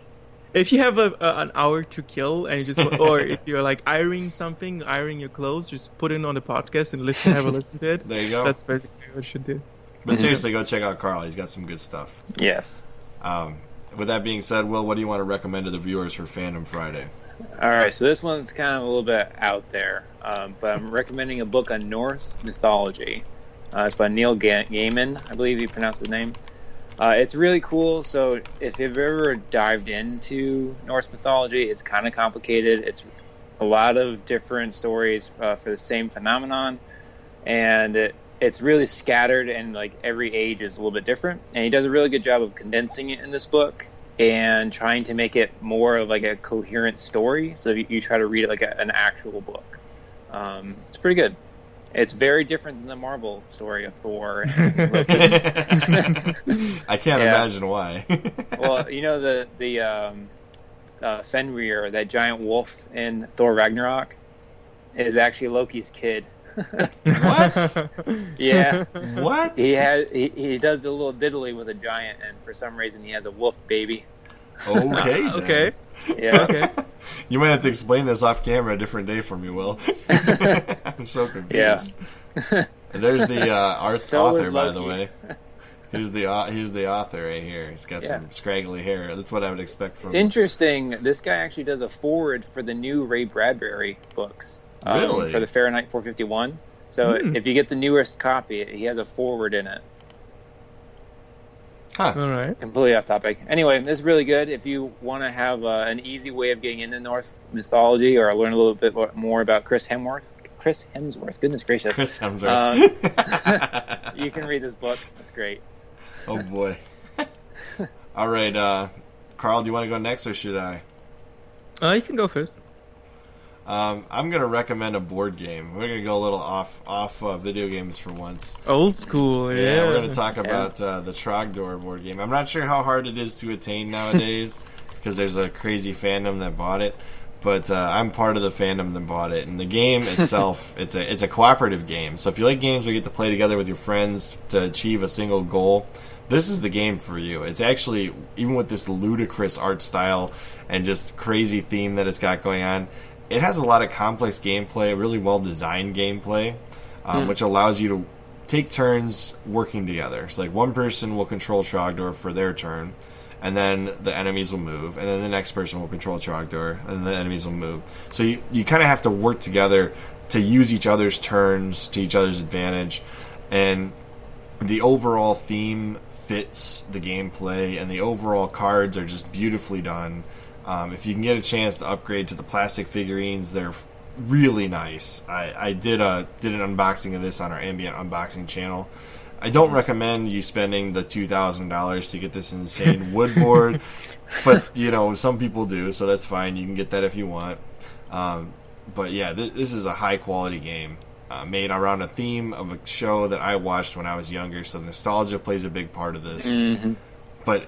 if you have a, a an hour to kill and you just or if you're like ironing something, ironing your clothes, just put it on the podcast and listen, have a listen to it. There you go. That's basically what you should do. But seriously, go check out Carl. He's got some good stuff. Yes. Um, with that being said, Will, what do you want to recommend to the viewers for Fandom Friday? All right, so this one's kind of a little bit out there, um, but I'm recommending a book on Norse mythology. Uh, it's by Neil Ga- Gaiman, I believe you pronounce his name. Uh, it's really cool. So if you've ever dived into Norse mythology, it's kind of complicated. It's a lot of different stories uh, for the same phenomenon, and it, it's really scattered, and like every age is a little bit different. And he does a really good job of condensing it in this book and trying to make it more of like a coherent story. So you, you try to read it like a, an actual book. Um, it's pretty good. It's very different than the Marvel story of Thor. And I can't Yeah. imagine why. well, you know the the um, uh, Fenrir, that giant wolf in Thor Ragnarok, is actually Loki's kid. What? yeah, what? he has he, he does a little diddly with a giant, and for some reason he has a wolf baby. Okay. then. okay. Yeah, Okay. You might have to explain this off camera a different day for me, Will. I'm so confused. Yeah. And there's the uh, art So author, by the way. Here's the au- here's the author right here. He's got Yeah. some scraggly hair. That's what I would expect from. Interesting. This guy actually does a forward for the new Ray Bradbury books. Um, Really? For the Fahrenheit 451. So Hmm. if you get the newest copy, he has a forward in it. Huh. All right. Completely off topic. Anyway, this is really good. If you want to have uh, an easy way of getting into Norse mythology or learn a little bit more about Chris Hemsworth, Chris Hemsworth, goodness gracious, Chris Hemsworth. Um, you can read this book. It's great. oh boy. All right, uh, Carl. Do you want to go next, or should I? Uh, you can go first. Um, I'm gonna recommend a board game. We're gonna go a little off off uh, video games for once. Old school. Yeah. Yeah, we're going to talk about uh, the Trogdor board game. I'm not sure how hard it is to attain nowadays because there's a crazy fandom that bought it. But uh, I'm part of the fandom that bought it, and the game itself it's a it's a cooperative game. So if you like games where you get to play together with your friends to achieve a single goal, this is the game for you. It's actually even with this ludicrous art style and just crazy theme that it's got going on, it has a lot of complex gameplay, really well designed gameplay, um, which allows you to take turns working together. So like one person will control Trogdor for their turn, and then the enemies will move, and then the next person will control Trogdor, and the enemies will move. So you, you kind of have to work together to use each other's turns to each other's advantage, and the overall theme fits the gameplay, and the overall cards are just beautifully done. Um, if you can get a chance to upgrade to the plastic figurines, they're really nice. I, I did a did an unboxing of this on our ambient unboxing channel. I don't recommend you spending the two thousand dollars to get this insane wood board, but you know some people do, so that's fine. You can get that if you want. Um, but yeah, th- this is a high quality game uh, made around a theme of a show that I watched when I was younger. So nostalgia plays a big part of this. But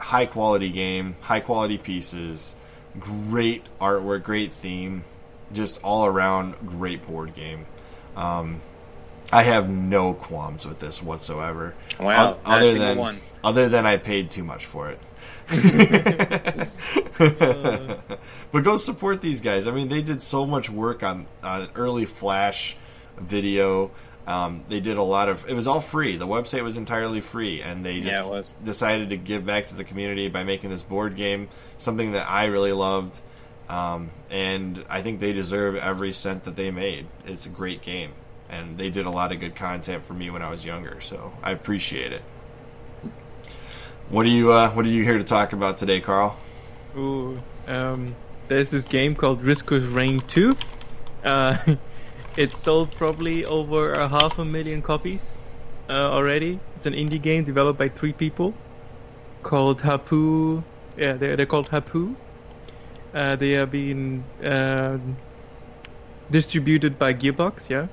high quality game, high quality pieces, great artwork, great theme, just all around great board game. Um, I have no qualms with this whatsoever. Wow, O- other than one. other than I paid too much for it. but go support these guys. I mean, they did so much work on on early Flash video. Um, they did a lot of. It was all free. The website was entirely free, and they just Yeah, decided to give back to the community by making this board game something that I really loved. Um, and I think they deserve every cent that they made. It's a great game, and they did a lot of good content for me when I was younger, so I appreciate it. What are you uh, What are you here to talk about today, Carl? Ooh, um, there's this game called Risk of Rain 2. Uh, it sold probably over a half a million copies uh, already. It's an indie game developed by three people called Hopoo. Yeah, they're, they're called Hopoo. Uh, they are being uh, distributed by Gearbox, yeah.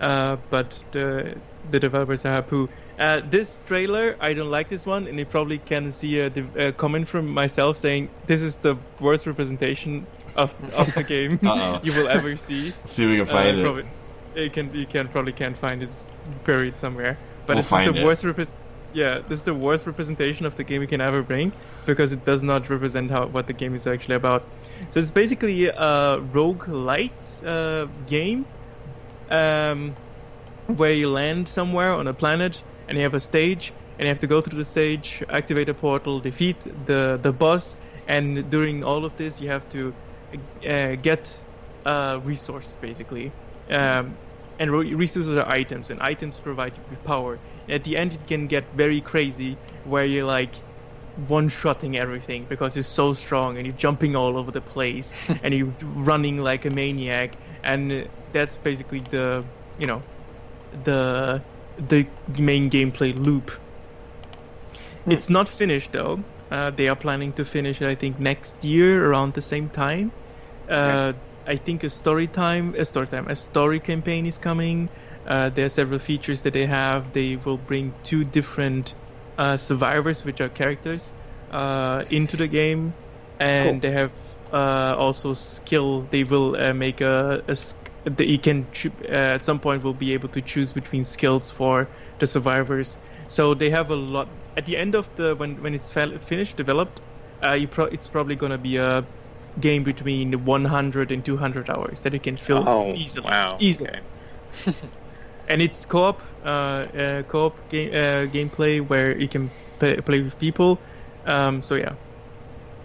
Uh, but the the developers are Hopoo. Uh, this trailer, I don't like this one, and you probably can see a, a comment from myself saying this is the worst representation of, of the game you will ever see. Let's see if we can find Uh, it. probably- you can you can probably can't find it. It's buried somewhere. But We'll it's find the it. worst repres Yeah, this is the worst representation of the game you can ever bring because it does not represent how what the game is actually about. So it's basically a roguelite uh, game um, where you land somewhere on a planet and you have a stage and you have to go through the stage, activate a portal, defeat the the boss, and during all of this, you have to uh, get a resource basically. Um, and re- resources are items, and items provide you with power. At the end, it can get very crazy, where you're like one-shotting everything because you're so strong, and you're jumping all over the place, and you're running like a maniac, and that's basically the you know the the main gameplay loop. It's not finished though. Uh, they are planning to finish it, I think, next year around the same time. Uh, I think a story time, a story time, a story campaign is coming. Uh, there are several features that they have. They will bring two different uh, survivors, which are characters, uh, into the game, and Cool. they have uh, also skill. They will uh, make a, a that you can uh, at some point will be able to choose between skills for the survivors. So they have a lot. At the end of the when when it's fel- finished developed, uh, you pro- it's probably gonna be a game between 100 and 200 hours that you can fill Oh, easily. wow. Easily. Okay. And it's co-op, uh, uh, co-op game uh, gameplay where you can play, play with people. Um, so yeah,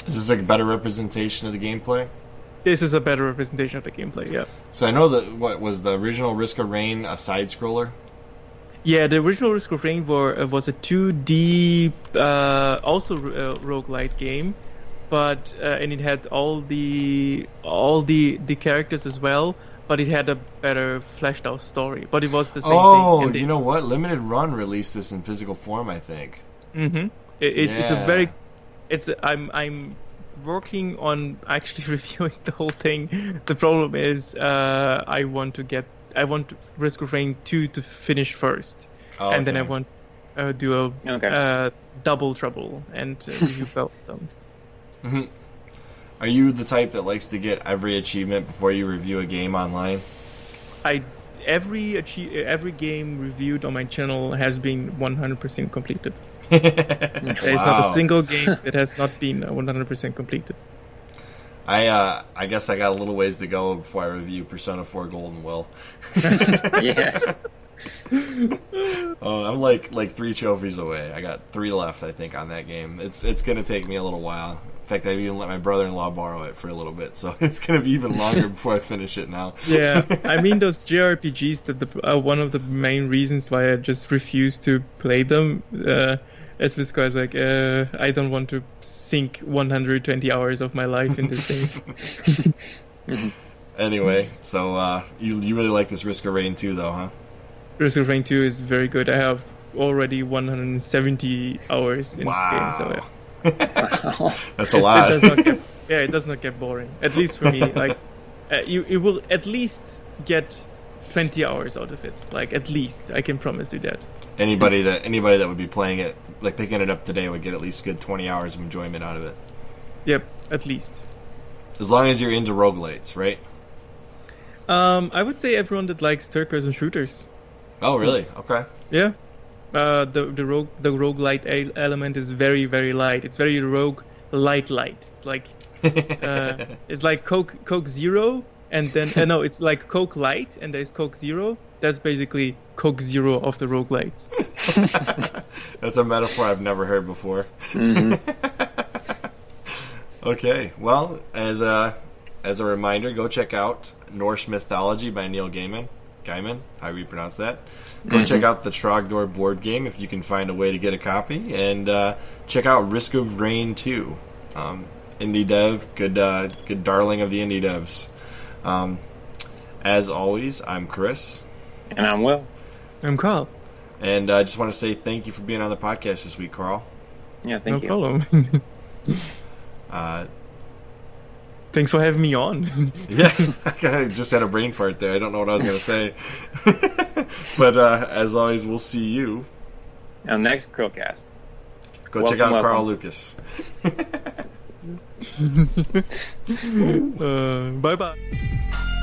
Is this like a better representation of the gameplay? This is a better representation of the gameplay. Yeah. So I know that what was the original Risk of Rain a side scroller? Yeah, the original Risk of Rain war, uh, was a 2D, uh, also uh, roguelite game, but uh, and it had all the all the the characters as well, but it had a better fleshed out story. But it was the same Oh, thing. and you know what? Limited Run released this in physical form, I think. Mm-hmm. It, it, It's a very, it's I'm I'm working on actually reviewing the whole thing. The problem is uh, I want to get I want Risk of Rain two to finish first, Oh, and then I okay. want uh, do a Okay. uh, double trouble and uh, review both of them. Are you the type that likes to get every achievement before you review a game online? I every achie- every game reviewed on my channel has been 100% completed. There is not a single game that has not been uh, 100% completed. I uh, I guess I got a little ways to go before I review Persona 4 Golden Will. yes. Oh, I'm like like three trophies away. I got three left, I think, on that game. It's it's gonna take me a little while. In fact, I've even let my brother-in-law borrow it for a little bit, so it's gonna be even longer before I finish it now. yeah, I mean those JRPGs. That the uh, one of the main reasons why I just refuse to play them. Uh, is because like uh, I don't want to sink 120 hours of my life in this thing. Anyway, so uh, you you really like this Risk of Rain 2, though, huh? Risk of Rain 2 is very good. I have already 170 hours in Wow. this game, so yeah. That's a It lot. does not get, yeah, it does not get boring. At least for me, like uh, you, you will at least get 20 hours out of it. Like at least, I can promise you that. anybody that anybody that would be playing it, like picking it up today, would get at least good 20 hours of enjoyment out of it. Yep, at least. As long as you're into roguelites, right? Um, I would say everyone that likes third-person shooters. Oh, really? Okay. Yeah. Uh, the the rogue the roguelite element is very very light. It's very rogue light light. It's like uh, it's like Coke Coke Zero, and then uh, no, it's like Coke Light, and there's Coke Zero. That's basically Coke Zero of the roguelites. That's a metaphor I've never heard before. Mhm. Okay, well, as a as a reminder, go check out Norse Mythology by Neil Gaiman. Gaiman, how you pronounce that? Go check out the Trogdor board game if you can find a way to get a copy, and uh, check out Risk of Rain 2. Um, indie dev, good uh, good darling of the indie devs. Um, as always, I'm Chris, and I'm Will. I'm Carl. and I just want to say thank you for being on the podcast this week, Carl. Yeah, thank no you. problem. Uh, Thanks for having me on. Yeah, I just had a brain fart there. I don't know what I was going to say. but uh, as always, we'll see you. On the next Chrillcast. Go check Welcome, out Carl. Lucas. uh, bye bye.